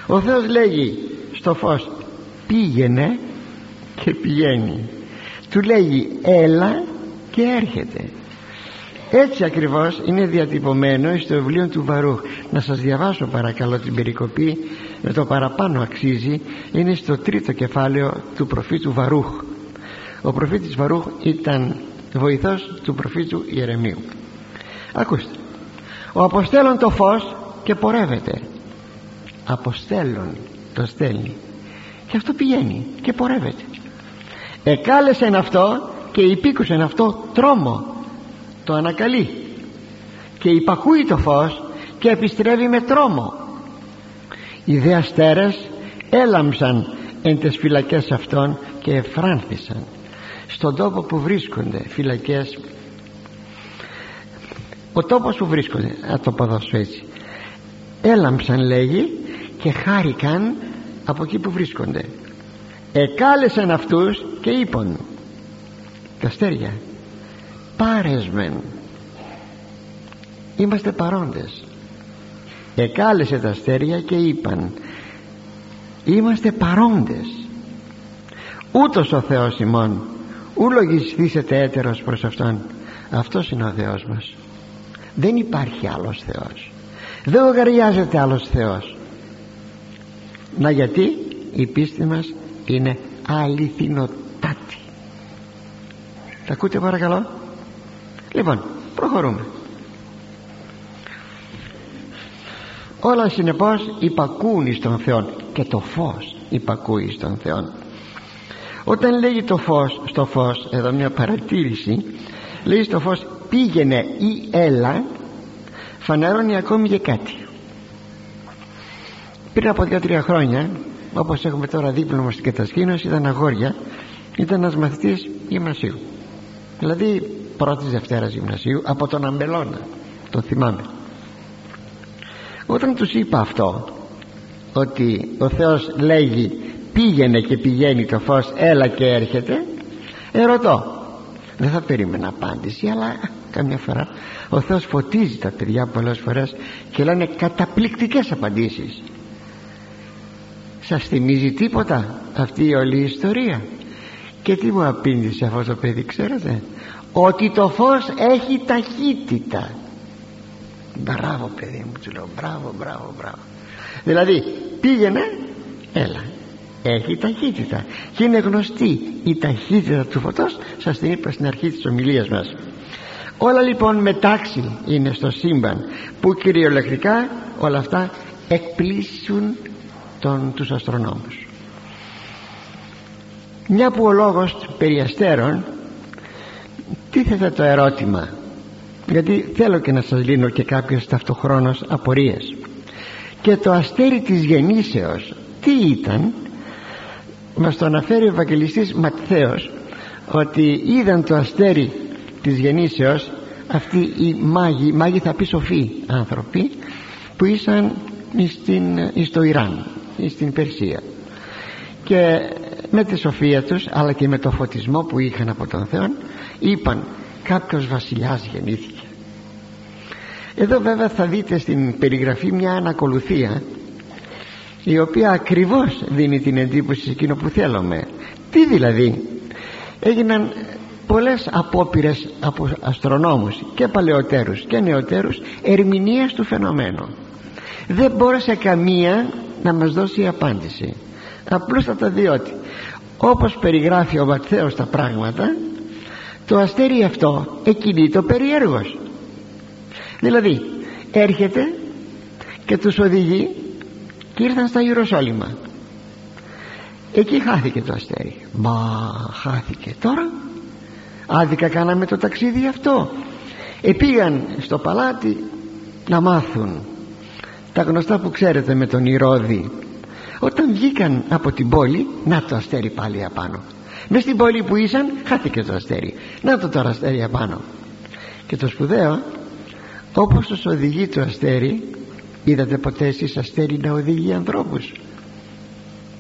Ο Θεός λέγει στο φως πήγαινε και πηγαίνει του λέγει έλα και έρχεται έτσι ακριβώς είναι διατυπωμένο στο βιβλίο του Βαρούχ. Να σας διαβάσω παρακαλώ την περικοπή με το παραπάνω αξίζει είναι στο τρίτο κεφάλαιο του προφήτου Βαρούχ. Ο προφήτης Βαρούχ ήταν βοηθός του προφήτου Ιερεμίου. Ακούστε. Ο αποστέλων το φως και πορεύεται. Αποστέλων το στέλνει. Και αυτό πηγαίνει και πορεύεται. Εκάλεσεν αυτό και υπήκουσεν αυτό τρόμο. Το ανακαλεί. Και υπακούει το φως και επιστρέφει με τρόμο. Οι δε αστέρες έλαμψαν εν τες φυλακές αυτών και εφράνθησαν. Στον τόπο που βρίσκονται φυλακές ο τόπος που βρίσκονται να το ποδώσω έτσι έλαμψαν λέγει και χάρηκαν από εκεί που βρίσκονται. Εκάλεσαν αυτούς και είπαν τα αστέρια πάρεσμεν είμαστε παρόντες εκάλεσε τα αστέρια και είπαν είμαστε παρόντες. Ούτως ο Θεός ημών ου λογιστήσετε έτερος προς Αυτόν. Αυτός είναι ο Θεός μας. Δεν υπάρχει άλλος Θεός δεν λογαριάζεται άλλος Θεός. Να γιατί η πίστη μας είναι αληθινοτάτη. Τα ακούτε παρακαλώ; Λοιπόν προχωρούμε. Όλα συνεπώς υπακούν στον Θεό και το φως υπακούει στον Θεό όταν λέγει το φως στο φως εδώ μια παρατήρηση λέει στο φως πήγαινε ή έλα φανερώνει ακόμη και κάτι. Πριν από 2-3 χρόνια όπως έχουμε τώρα δίπλωμα στην κατασκήνωση ήταν αγόρια ήταν ένας μαθητής γυμνασίου. Δηλαδή πρώτης Δευτέρας γυμνασίου από τον Αμπελώνα το θυμάμαι. Όταν τους είπα αυτό ότι ο Θεός λέγει πήγαινε και πηγαίνει το φως έλα και έρχεται ερωτώ δεν θα περίμενα απάντηση αλλά καμιά φορά. Ο Θεός φωτίζει τα παιδιά πολλές φορές και λένε καταπληκτικές απαντήσεις. Σας θυμίζει τίποτα αυτή η όλη ιστορία; Και τι μου απήντησε αυτό το παιδί ξέρετε; Ότι το φως έχει ταχύτητα. Μπράβο παιδί μου του λέω μπράβο μπράβο μπράβο. Δηλαδή πήγαινε έλα έχει ταχύτητα. Και είναι γνωστή η ταχύτητα του φωτός σας την είπα στην αρχή της ομιλίας μας όλα λοιπόν μετάξυ είναι στο σύμπαν που κυριολεκτικά όλα αυτά εκπλήσουν τον, τους αστρονόμους. Μια που ο λόγος περί αστέρων τίθεται το ερώτημα γιατί θέλω και να σας λύνω και κάποιες ταυτοχρόνως απορίες. Και το αστέρι της γεννήσεως τι ήταν; Μας το αναφέρει ο Ευαγγελιστής Ματθαίος ότι είδαν το αστέρι της γεννήσεως αυτοί οι μάγοι, μάγοι θα πει σοφοί άνθρωποι που ήσαν στην, στο Ιράν στην Περσία. Και με τη σοφία τους αλλά και με το φωτισμό που είχαν από τον Θεό είπαν κάποιος βασιλιάς γεννήθηκε εδώ βέβαια θα δείτε στην περιγραφή μια ανακολουθία η οποία ακριβώς δίνει την εντύπωση σε εκείνο που θέλουμε. Τι δηλαδή; Έγιναν πολλές απόπειρες από αστρονόμους και παλαιότερους και νεωτέρους ερμηνείας του φαινομένου. Δεν μπόρεσε καμία να μας δώσει απάντηση. Απλούστατα διότι όπως περιγράφει ο Ματθαίος τα πράγματα το αστέρι αυτό εκείνη το περίεργος δηλαδή έρχεται και τους οδηγεί και ήρθαν στα Ιεροσόλυμα. Εκεί χάθηκε το αστέρι. Μα χάθηκε. Τώρα άδικα κάναμε το ταξίδι αυτό. Επήγαν στο παλάτι να μάθουν. Τα γνωστά που ξέρετε με τον Ηρώδη. Όταν βγήκαν από την πόλη να το αστέρι πάλι απάνω. Μες στην πόλη που ήσαν χάθηκε το αστέρι. Να το τώρα αστέρι απάνω. Και το σπουδαίο όπως τους οδηγεί το αστέρι είδατε ποτέ εσείς αστέρι να οδηγεί ανθρώπους;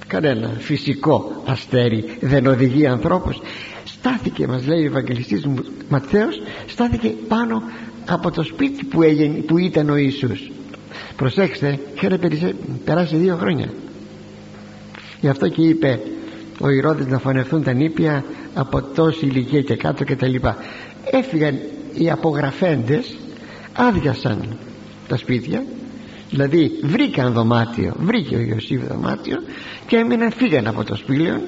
Κανένα φυσικό αστέρι δεν οδηγεί ανθρώπους στάθηκε μας λέει ο Ευαγγελιστής Ματθαίος στάθηκε πάνω από το σπίτι που, έγινε, που ήταν ο Ιησούς. Προσέξτε είχαν περάσει δύο χρόνια. Γι' αυτό και είπε ο Ηρώδης να φωνευτούν τα νήπια από τόση ηλικία και κάτω και τα λοιπά. Έφυγαν οι απογραφέντες άδειασαν τα σπίτια δηλαδή βρήκαν δωμάτιο βρήκε ο Ιωσήφ δωμάτιο και έμειναν φύγαν από το σπήλαιο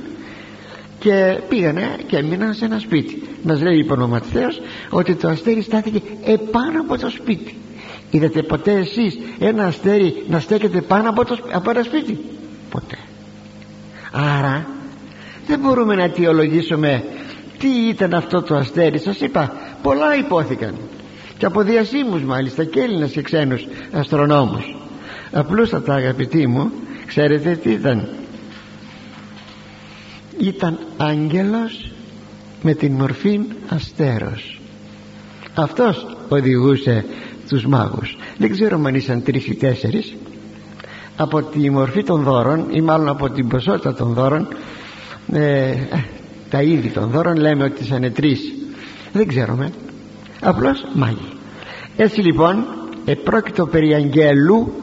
και πήγανε και έμειναν σε ένα σπίτι. Μας λέει λοιπόν ο Ματθαίος ότι το αστέρι στάθηκε επάνω από το σπίτι. Είδατε ποτέ εσείς ένα αστέρι να στέκεται πάνω από, το, από ένα σπίτι; Ποτέ. Άρα δεν μπορούμε να αιτιολογήσουμε τι ήταν αυτό το αστέρι. Σας είπα πολλά υπόθηκαν. Και από διασύμους μάλιστα και Έλληνες και ξένους αστρονόμους. Απλούστατα αγαπητοί μου ξέρετε τι ήταν ήταν άγγελος με την μορφή αστέρος. Αυτός οδηγούσε τους μάγους. Δεν ξέρω αν ήσαν τρεις ή τέσσερις. Από τη μορφή των δώρων ή μάλλον από την ποσότητα των δώρων ε, τα είδη των δώρων λέμε ότι ήσαν τρεις. Δεν ξέρουμε. Απλώς μάγοι. Έτσι λοιπόν επρόκειτο περί αγγέλου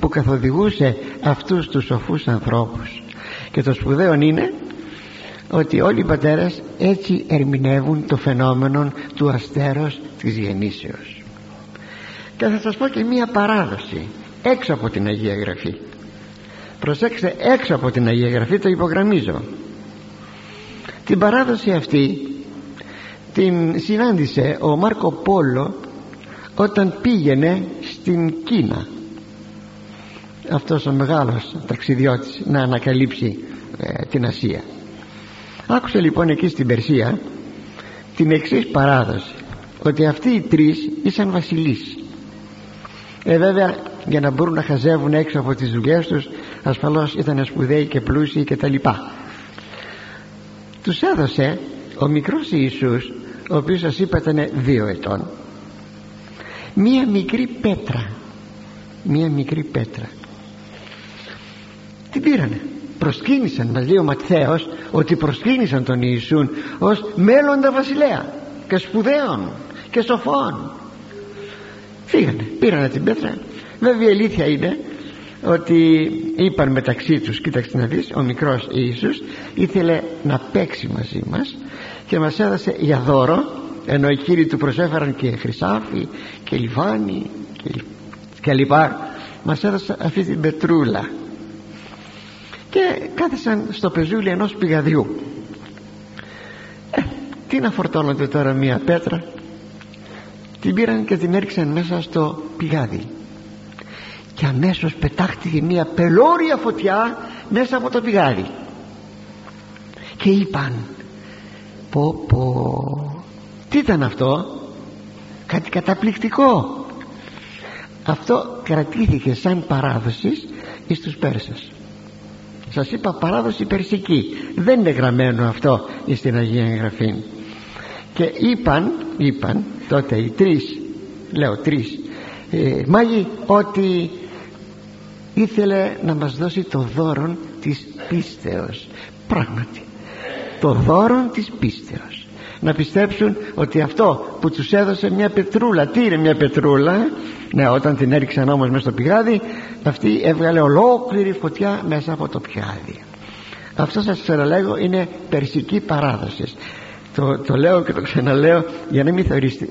που καθοδηγούσε αυτούς τους σοφούς ανθρώπους. Και το σπουδαίο είναι ότι όλοι οι πατέρες έτσι ερμηνεύουν το φαινόμενο του αστέρος της γεννήσεως. Και θα σας πω και μία παράδοση έξω από την Αγία Γραφή. Προσέξτε έξω από την Αγία Γραφή το υπογραμμίζω. Την παράδοση αυτή την συνάντησε ο Μάρκο Πόλο όταν πήγαινε στην Κίνα. Αυτός ο μεγάλος ταξιδιώτης να ανακαλύψει ε, την Ασία άκουσε λοιπόν εκεί στην Περσία την εξής παράδοση ότι αυτοί οι τρεις ήσαν βασιλείς. Ε βέβαια για να μπορούν να χαζεύουν έξω από τις δουλειές τους ασφαλώς ήταν σπουδαίοι και πλούσιοι και τα λοιπά. Τους έδωσε ο μικρός Ιησούς ο οποίος σας είπα ήταν δύο ετών. Μία μικρή πέτρα. Μία μικρή πέτρα. Την πήρανε προσκύνησαν μας λέει ο Ματθαίος ότι προσκύνησαν τον Ιησούν ως μέλλοντα βασιλέα και σπουδαίων και σοφών. Φύγανε πήρανε την πέτρα. Βέβαια η αλήθεια είναι ότι είπαν μεταξύ τους κοίταξε να δεις ο μικρός Ιησούς ήθελε να παίξει μαζί μας και μας έδωσε για δώρο ενώ οι κύριοι του προσέφεραν και χρυσάφι και λιβάνι και, και λοιπά μας έδωσε αυτή την πετρούλα και κάθισαν στο πεζούλι ενός πηγαδιού. Ε, τι να φορτώνονται τώρα μία πέτρα; Την πήραν και την έριξαν μέσα στο πηγάδι. Και αμέσως πετάχτηκε μία πελώρια φωτιά μέσα από το πηγάδι. Και είπαν πω πω τι ήταν αυτό; Κάτι καταπληκτικό αυτό κρατήθηκε σαν παράδοση εις τους Πέρσες σας είπα παράδοση περσική. Δεν είναι γραμμένο αυτό στην Αγία Γραφή και είπαν είπαν τότε οι τρεις λέω τρεις ε, μάγοι ότι ήθελε να μας δώσει το δώρο της πίστεως. Πράγματι το δώρο της πίστεως να πιστέψουν ότι αυτό που τους έδωσε μια πετρούλα τι είναι μια πετρούλα ναι όταν την έριξαν όμως μέσα στο πηγάδι αυτή έβγαλε ολόκληρη φωτιά μέσα από το πιάδι αυτό σας ξαναλέγω είναι περσική παράδοση. Το, το λέω και το ξαναλέω για να μην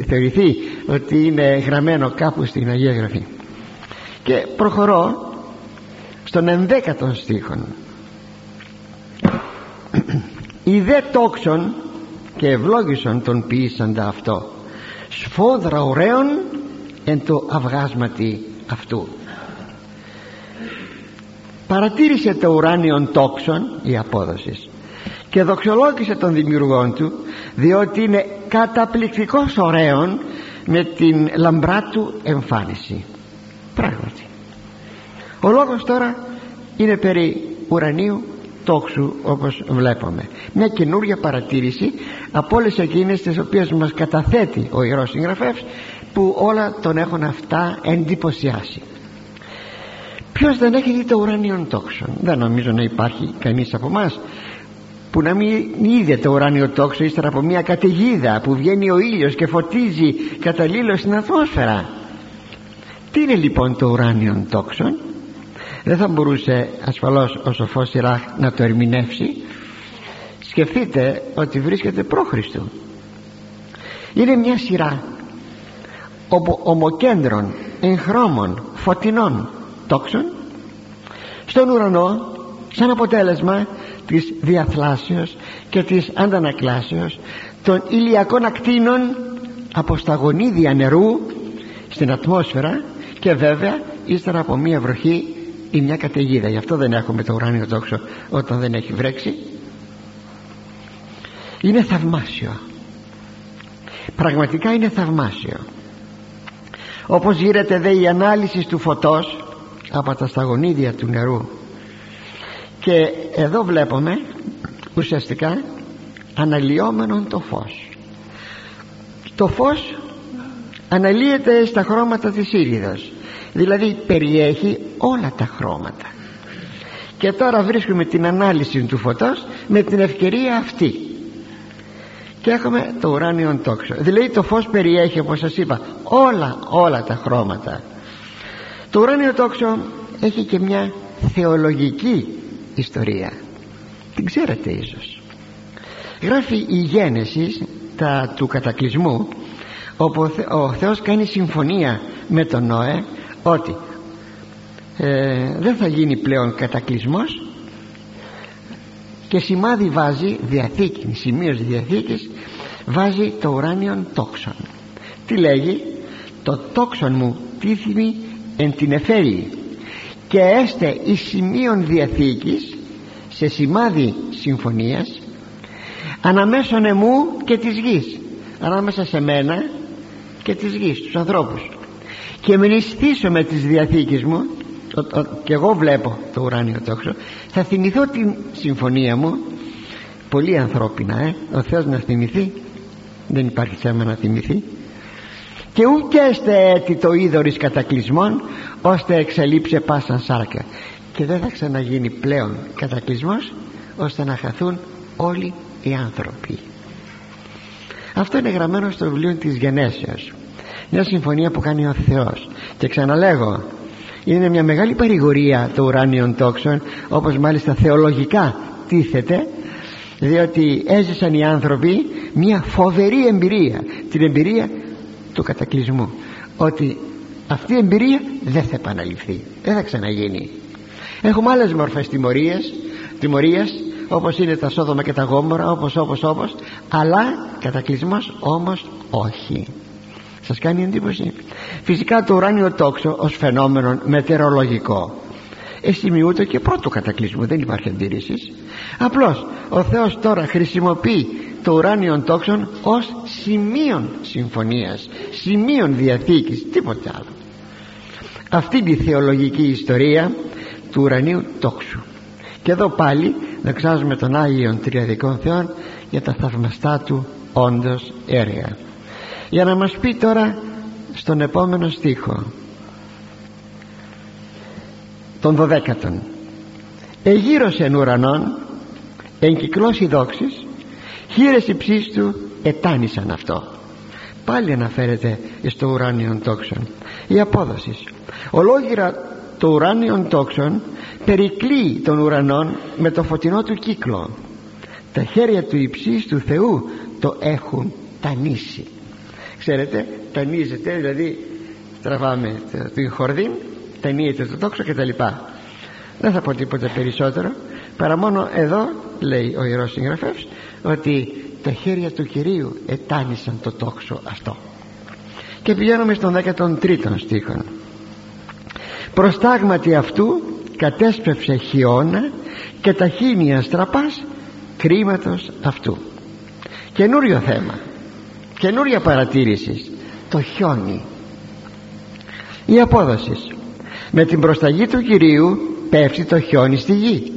θεωρηθεί ότι είναι γραμμένο κάπου στην Αγία Γραφή. Και προχωρώ στον ενδέκατον στίχον. Οι δε τόξον και ευλόγησον τον ποιήσαντα αυτό. Σφόδρα ωραίων εν το αυγάσματι αυτού. Παρατήρησε το ουράνιον τόξον η απόδοση και δοξολόγησε τον δημιουργόν του διότι είναι καταπληκτικός ωραίων με την λαμπρά του εμφάνιση. Πράγματι. Ο λόγος τώρα είναι περί ουρανίου τόξου όπως βλέπουμε. Μια καινούργια παρατήρηση από όλες εκείνες τις οποίες μας καταθέτει ο Ιερός Συγγραφεύς που όλα τον έχουν αυτά εντυπωσιάσει. Ποιος δεν έχει δει το ουράνιο τόξο δεν νομίζω να υπάρχει κανείς από εμάς που να μην είδε το ουράνιο τόξο ύστερα από μια καταιγίδα που βγαίνει ο ήλιος και φωτίζει καταλήλως στην ατμόσφαιρα τι είναι λοιπόν το ουράνιο τόξο δεν θα μπορούσε ασφαλώς ο σοφός Ιράχ να το ερμηνεύσει. Σκεφτείτε ότι βρίσκεται πρόχριστο είναι μια σειρά ομοκέντρων εγχρώμων φωτεινών τόξων στον ουρανό σαν αποτέλεσμα της διαθλάσεως και της αντανακλάσεως των ηλιακών ακτίνων από σταγονίδια νερού στην ατμόσφαιρα και βέβαια ύστερα από μια βροχή ή μια καταιγίδα. Γι' αυτό δεν έχουμε το ουράνιο τόξο όταν δεν έχει βρέξει. Είναι θαυμάσιο. Πραγματικά είναι θαυμάσιο. Όπως γίνεται δε η ανάλυση του φωτός από τα σταγονίδια του νερού. Και εδώ βλέπουμε ουσιαστικά αναλυόμενον το φως. Το φως αναλύεται στα χρώματα της ήριδας δηλαδή περιέχει όλα τα χρώματα. Και τώρα βρίσκουμε την ανάλυση του φωτός με την ευκαιρία αυτή. Και έχουμε το ουράνιο τόξο. Δηλαδή το φως περιέχει όπως σας είπα όλα όλα τα χρώματα. Το ουράνιο τόξο έχει και μια θεολογική ιστορία. Την ξέρετε ίσως. Γράφει η Γένεσης τα, του κατακλυσμού όπου ο Θεός κάνει συμφωνία με τον Νόε ότι ε, δεν θα γίνει πλέον κατακλυσμός και σημάδι βάζει διαθήκης, σημείωση διαθήκης βάζει το ουράνιον τόξον. Τι λέγει; Το τόξον μου τίθιμη εν την εφέλη και έστε εις σημείων διαθήκης σε σημάδι συμφωνίας αναμέσων εμού και της γης ανάμεσα σε μένα και της γης τους ανθρώπους και μνηστήσω με τις διαθήκες μου. Και εγώ βλέπω το ουράνιο τόξο θα θυμηθώ την συμφωνία μου. Πολύ ανθρώπινα ε, ο Θεός να θυμηθεί. Δεν υπάρχει θέμα να θυμηθεί. Και ούτε έστε έτη το είδωρης κατακλυσμών ώστε εξελίψε πάσαν σάρκα. Και δεν θα ξαναγίνει πλέον κατακλυσμός ώστε να χαθούν όλοι οι άνθρωποι. Αυτό είναι γραμμένο στο βιβλίο της Γενέσεως μια συμφωνία που κάνει ο Θεός. Και ξαναλέγω είναι μια μεγάλη παρηγορία το ουράνιων τόξων όπως μάλιστα θεολογικά τίθεται διότι έζησαν οι άνθρωποι μια φοβερή εμπειρία την εμπειρία του κατακλυσμού ότι αυτή η εμπειρία δεν θα επαναληφθεί δεν θα ξαναγίνει. Έχουμε άλλες μορφές τιμωρίες τιμωρίες όπως είναι τα Σόδομα και τα Γόμορα όπως όπως όπως αλλά κατακλυσμός όμως όχι σας κάνει εντύπωση. Φυσικά το ουράνιο τόξο ως φαινόμενο μετεωρολογικό. Εσημειούται και πρώτο κατακλυσμού δεν υπάρχει αντίρρησης. Απλώς ο Θεός τώρα χρησιμοποιεί το ουράνιο τόξο ως σημείων συμφωνίας σημείων διαθήκης τίποτε άλλο. Αυτή είναι η θεολογική ιστορία του ουρανίου τόξου. Και εδώ πάλι δεξάζουμε τον Άγιον Τριαδικών Θεών για τα θαυμαστά του όντως έργα για να μας πει τώρα στον επόμενο στίχο. Τον δωδέκατον. Εγύρωσε εν ουρανών εν κυκλώσει δόξης χείρες υψής του ετάνησαν αυτό πάλι αναφέρεται στο ουράνιον τόξον. Η απόδοση. Ολόγυρα το ουράνιον τόξον περικλεί των ουρανών με το φωτεινό του κύκλο. Τα χέρια του υψής του Θεού το έχουν τανίσει ξέρετε τανίζεται δηλαδή τραβάμε την χορδή ταινίεται το τόξο και τα λοιπά. Δεν θα πω τίποτα περισσότερο παρά μόνο εδώ λέει ο Ιερός Συγγραφεύς ότι τα χέρια του Κυρίου ετάνησαν το τόξο αυτό. Και πηγαίνουμε στον 13ο στίχο. Προστάγματι αυτού κατέσπευσε χιόνα και ταχύνια στραπάς κρίματος αυτού καινούριο θέμα καινούρια παρατήρησης το χιόνι. Η απόδοση με την προσταγή του Κυρίου πέφτει το χιόνι στη γη.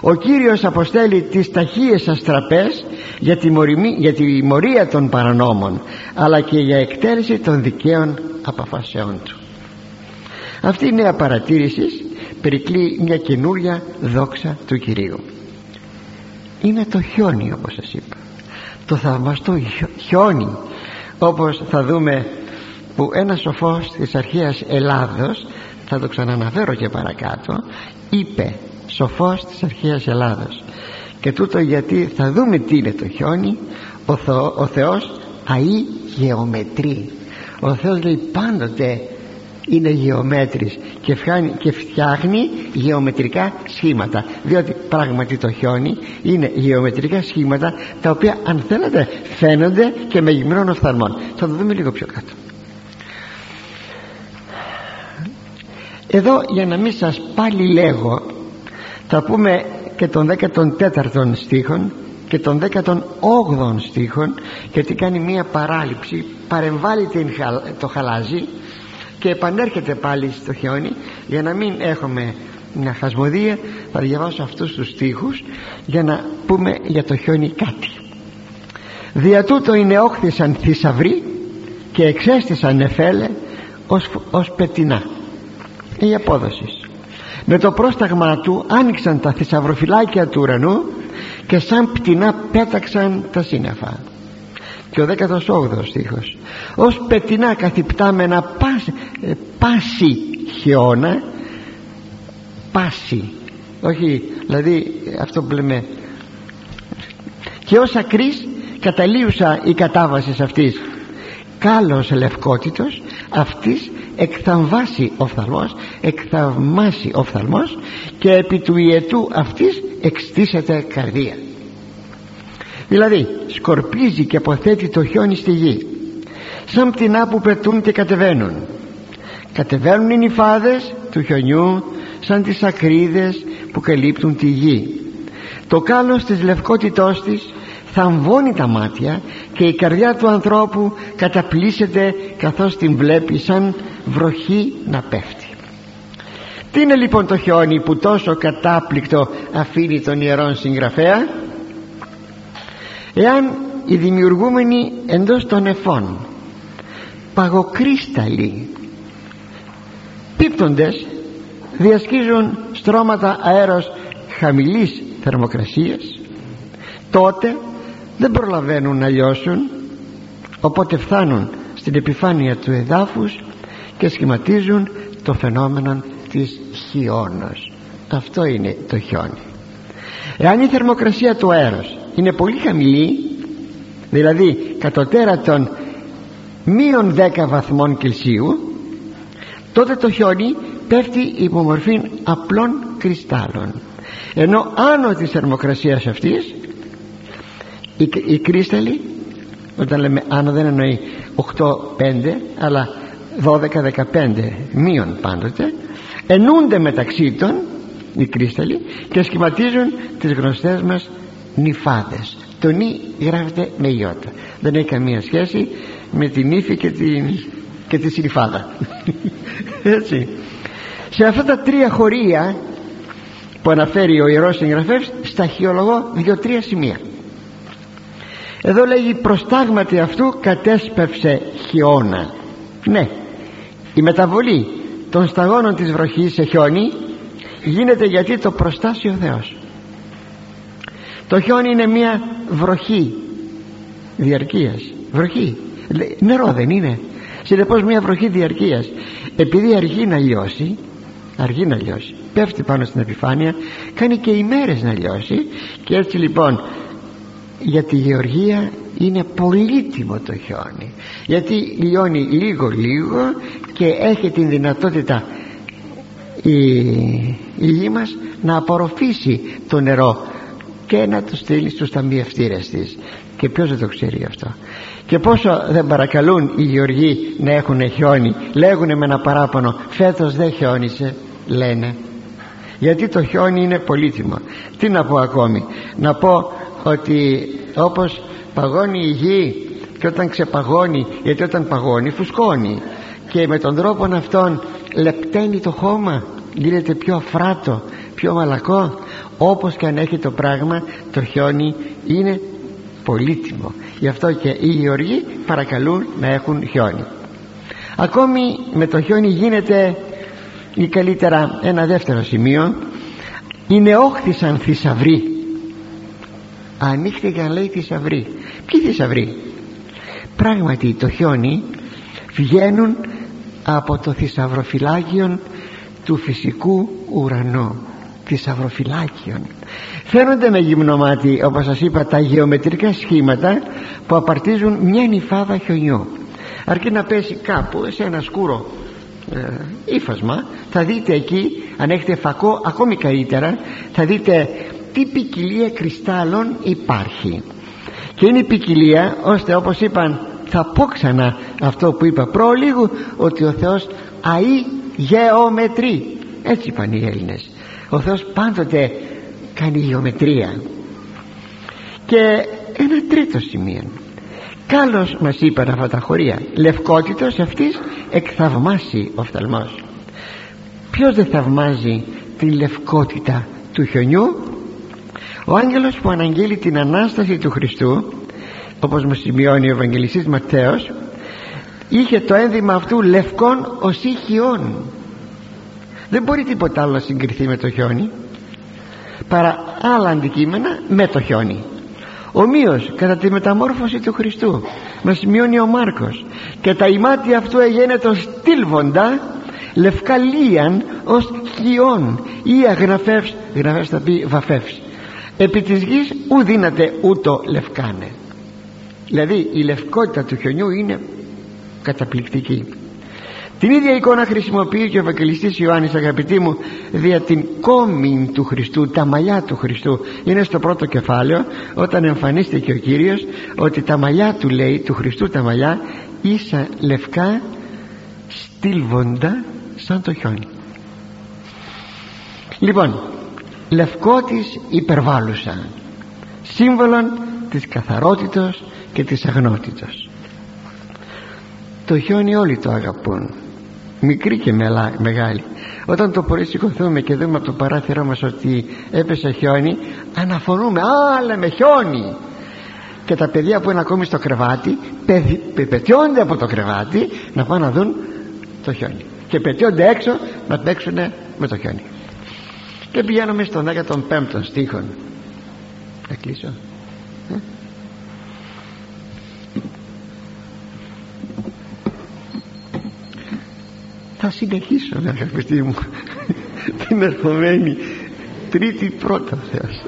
Ο Κύριος αποστέλει τις ταχύες αστραπές για τη, για τη μορία των παρανόμων αλλά και για εκτέλεση των δικαίων αποφασεών του. Αυτή η νέα παρατήρηση περικλεί μια καινούρια δόξα του Κυρίου. Είναι το χιόνι όπως σας είπα το θαυμαστό χιόνι. Όπως θα δούμε που ένα σοφός της αρχαίας Ελλάδος θα το ξαναναφέρω και παρακάτω είπε σοφός της αρχαίας Ελλάδος και τούτο γιατί θα δούμε τι είναι το χιόνι. Ο, ο Θεός αεί γεωμετρεί. Ο Θεός λέει πάντοτε είναι γεωμέτρης και, φτιάχνει, και φτιάχνει γεωμετρικά σχήματα. Διότι πράγματι το χιόνι είναι γεωμετρικά σχήματα τα οποία αν θέλετε φαίνονται και με γυμνών οφθαλμών. Θα το δούμε λίγο πιο κάτω. Εδώ για να μην σας πάλι λέγω θα πούμε και τον 14ο στίχον και τον 18ο στίχον γιατί κάνει μία παράληψη παρεμβάλλει το χαλάζι και επανέρχεται πάλι στο χιόνι για να μην έχουμε μια χασμοδία θα διαβάσω αυτούς τους στίχους για να πούμε για το χιόνι κάτι. Δια τούτο είναι όχθησαν θησαυροί και εξέστησαν νεφέλε ως, ως πετινά η απόδοση. Με το πρόσταγμα του άνοιξαν τα θησαυροφυλάκια του ουρανού και σαν πτηνά πέταξαν τα σύννεφα και ο 18ο στίχος. Ως πετινά καθυπτάμενα πάση, ε, πάση χιόνα πάση όχι δηλαδή αυτό που λέμε και ως ακρίς καταλύουσα η κατάβασης αυτής. Κάλος λευκότητος αυτής εκθαμβάσει ο φθαλμός εκθαυμάσει ο φθαλμός και επί του ιετού αυτής εξτήσεται καρδία δηλαδή σκορπίζει και αποθέτει το χιόνι στη γη. Σαν πτηνά που πετούν και κατεβαίνουν. Κατεβαίνουν οι νυφάδες του χιονιού σαν τις ακρίδες που καλύπτουν τη γη. Το κάλος της λευκότητός της θαμβώνει τα μάτια και η καρδιά του ανθρώπου καταπλήσεται καθώς την βλέπει σαν βροχή να πέφτει. Τι είναι λοιπόν το χιόνι που τόσο κατάπληκτο αφήνει τον ιερόν συγγραφέα; Εάν οι δημιουργούμενοι εντός των εφών παγοκρίσταλοι πίπτοντες διασκίζουν στρώματα αέρος χαμηλής θερμοκρασίας τότε δεν προλαβαίνουν να λιώσουν οπότε φτάνουν στην επιφάνεια του εδάφους και σχηματίζουν το φαινόμενο της χιόνος. Αυτό είναι το χιόνι. Εάν η θερμοκρασία του αέρος είναι πολύ χαμηλή. Δηλαδή κατωτέρα των μείον 10 βαθμών Κελσίου τότε το χιόνι πέφτει υπομορφή απλών κρυστάλλων. Ενώ άνω της θερμοκρασίας αυτής οι, οι κρύσταλλοι όταν λέμε άνω δεν εννοεί 8-5 αλλά 12-15 μείον πάντοτε ενούνται μεταξύ των οι κρύσταλλοι και σχηματίζουν τις γνωστές μας νυφάδες. Το νη γράφεται με ιώτα δεν έχει καμία σχέση με την ύφη και, την, και τη συνυφάδα. Έτσι. Σε αυτά τα τρία χωρία που αναφέρει ο Ιερός Συγγραφεύς σταχυολογώ δύο-τρία σημεία. Εδώ λέγει προστάγματι αυτού κατέσπευσε χιόνα ναι η μεταβολή των σταγόνων της βροχής σε χιόνι γίνεται γιατί το προστάσει ο Θεός το χιόνι είναι μια βροχή διαρκείας. Βροχή. Νερό δεν είναι. Συνεπώς μια βροχή διαρκείας; Επειδή αργεί να λιώσει αργεί να λιώσει πέφτει πάνω στην επιφάνεια κάνει και ημέρες να λιώσει και έτσι λοιπόν για τη γεωργία είναι πολύτιμο το χιόνι. Γιατί λιώνει λίγο λίγο και έχει την δυνατότητα η, η γη μας να απορροφήσει το νερό και να το στείλεις στους ταμιευτήρες της. Και ποιος δεν το ξέρει αυτό. Και πόσο δεν παρακαλούν οι γεωργοί να έχουν χιόνι λέγουν με ένα παράπονο φέτος δεν χιόνισε λένε. Γιατί το χιόνι είναι πολύτιμο. Τι να πω ακόμη. Να πω ότι όπως παγώνει η γη και όταν ξεπαγώνει γιατί όταν παγώνει φουσκώνει. Και με τον τρόπο αυτόν λεπταίνει το χώμα γίνεται πιο αφράτο πιο μαλακό όπως και αν έχει το πράγμα το χιόνι είναι πολύτιμο. Γι' αυτό και οι γεωργοί παρακαλούν να έχουν χιόνι. Ακόμη με το χιόνι γίνεται ή καλύτερα ένα δεύτερο σημείο. Είναι όχθησαν θησαυροί. Ανοίχτηκαν λέει θησαυροί. Ποιοι θησαυροί; Πράγματι το χιόνι βγαίνουν από το θησαυροφυλάκιο του φυσικού ουρανού θησαυροφυλάκιον φαίνονται με γυμνό μάτι όπως σας είπα τα γεωμετρικά σχήματα που απαρτίζουν μια νυφάδα χιονιού. Αρκεί να πέσει κάπου σε ένα σκούρο ε, ύφασμα θα δείτε εκεί αν έχετε φακό ακόμη καλύτερα θα δείτε τι ποικιλία κρυστάλλων υπάρχει. Και είναι η ποικιλία ώστε όπως είπαν θα πω ξανά αυτό που είπα προλίγου ότι ο Θεός αεί γεωμετρεί. Έτσι είπαν οι Έλληνες ο Θεός πάντοτε κάνει γεωμετρία. Και ένα τρίτο σημείο. Κάλλος μας είπαν αυτά τα χωρία. Λευκότητος αυτής εκθαυμάσει ο φθαλμός. Ποιος δεν θαυμάζει τη λευκότητα του χιονιού; Ο άγγελος που αναγγείλει την Ανάσταση του Χριστού Όπως μας σημειώνει ο Ευαγγελιστής Ματθαίος Είχε το ένδυμα αυτού λευκών ως ηχιών Δεν μπορεί τίποτα άλλο να συγκριθεί με το χιόνι Παρά άλλα αντικείμενα με το χιόνι. Ομοίως κατά τη μεταμόρφωση του Χριστού μας σημειώνει ο Μάρκος και τα ημάτια αυτού εγένετο στήλβοντα λευκαλίαν ως χιόν ή αγραφεύς γραφεύς θα πει βαφεύς επί της γης ου δύναται ούτω λευκάνε δηλαδή η λευκότητα του χιονιού είναι καταπληκτική την ίδια εικόνα χρησιμοποιεί και ο Ευαγγελιστής Ιωάννης αγαπητοί μου δια την κόμη του Χριστού τα μαλλιά του Χριστού. Είναι στο πρώτο κεφάλαιο όταν εμφανίστηκε ο Κύριος ότι τα μαλλιά του λέει του Χριστού τα μαλλιά ίσα λευκά στυλβοντα σαν το χιόνι λοιπόν λευκότης υπερβάλλουσα σύμβολον της καθαρότητος και της αγνότητος. Το χιόνι όλοι το αγαπούν μικρή και μεγάλη. Όταν το πρωί σηκωθούμε και δούμε από το παράθυρό μας ότι έπεσε χιόνι αναφωνούμε α λέμε χιόνι και τα παιδιά που είναι ακόμη στο κρεβάτι πετιώνται από το κρεβάτι να πάνε να δουν το χιόνι. Και πετιώνται έξω να παίξουν με το χιόνι. Και πηγαίνουμε στον Άγιο των Πέμπτων στίχων θα κλείσω ε? Θα συνεχίσω αγαπητοί μου. Την ερχομένη τρίτη πρώτα Θεός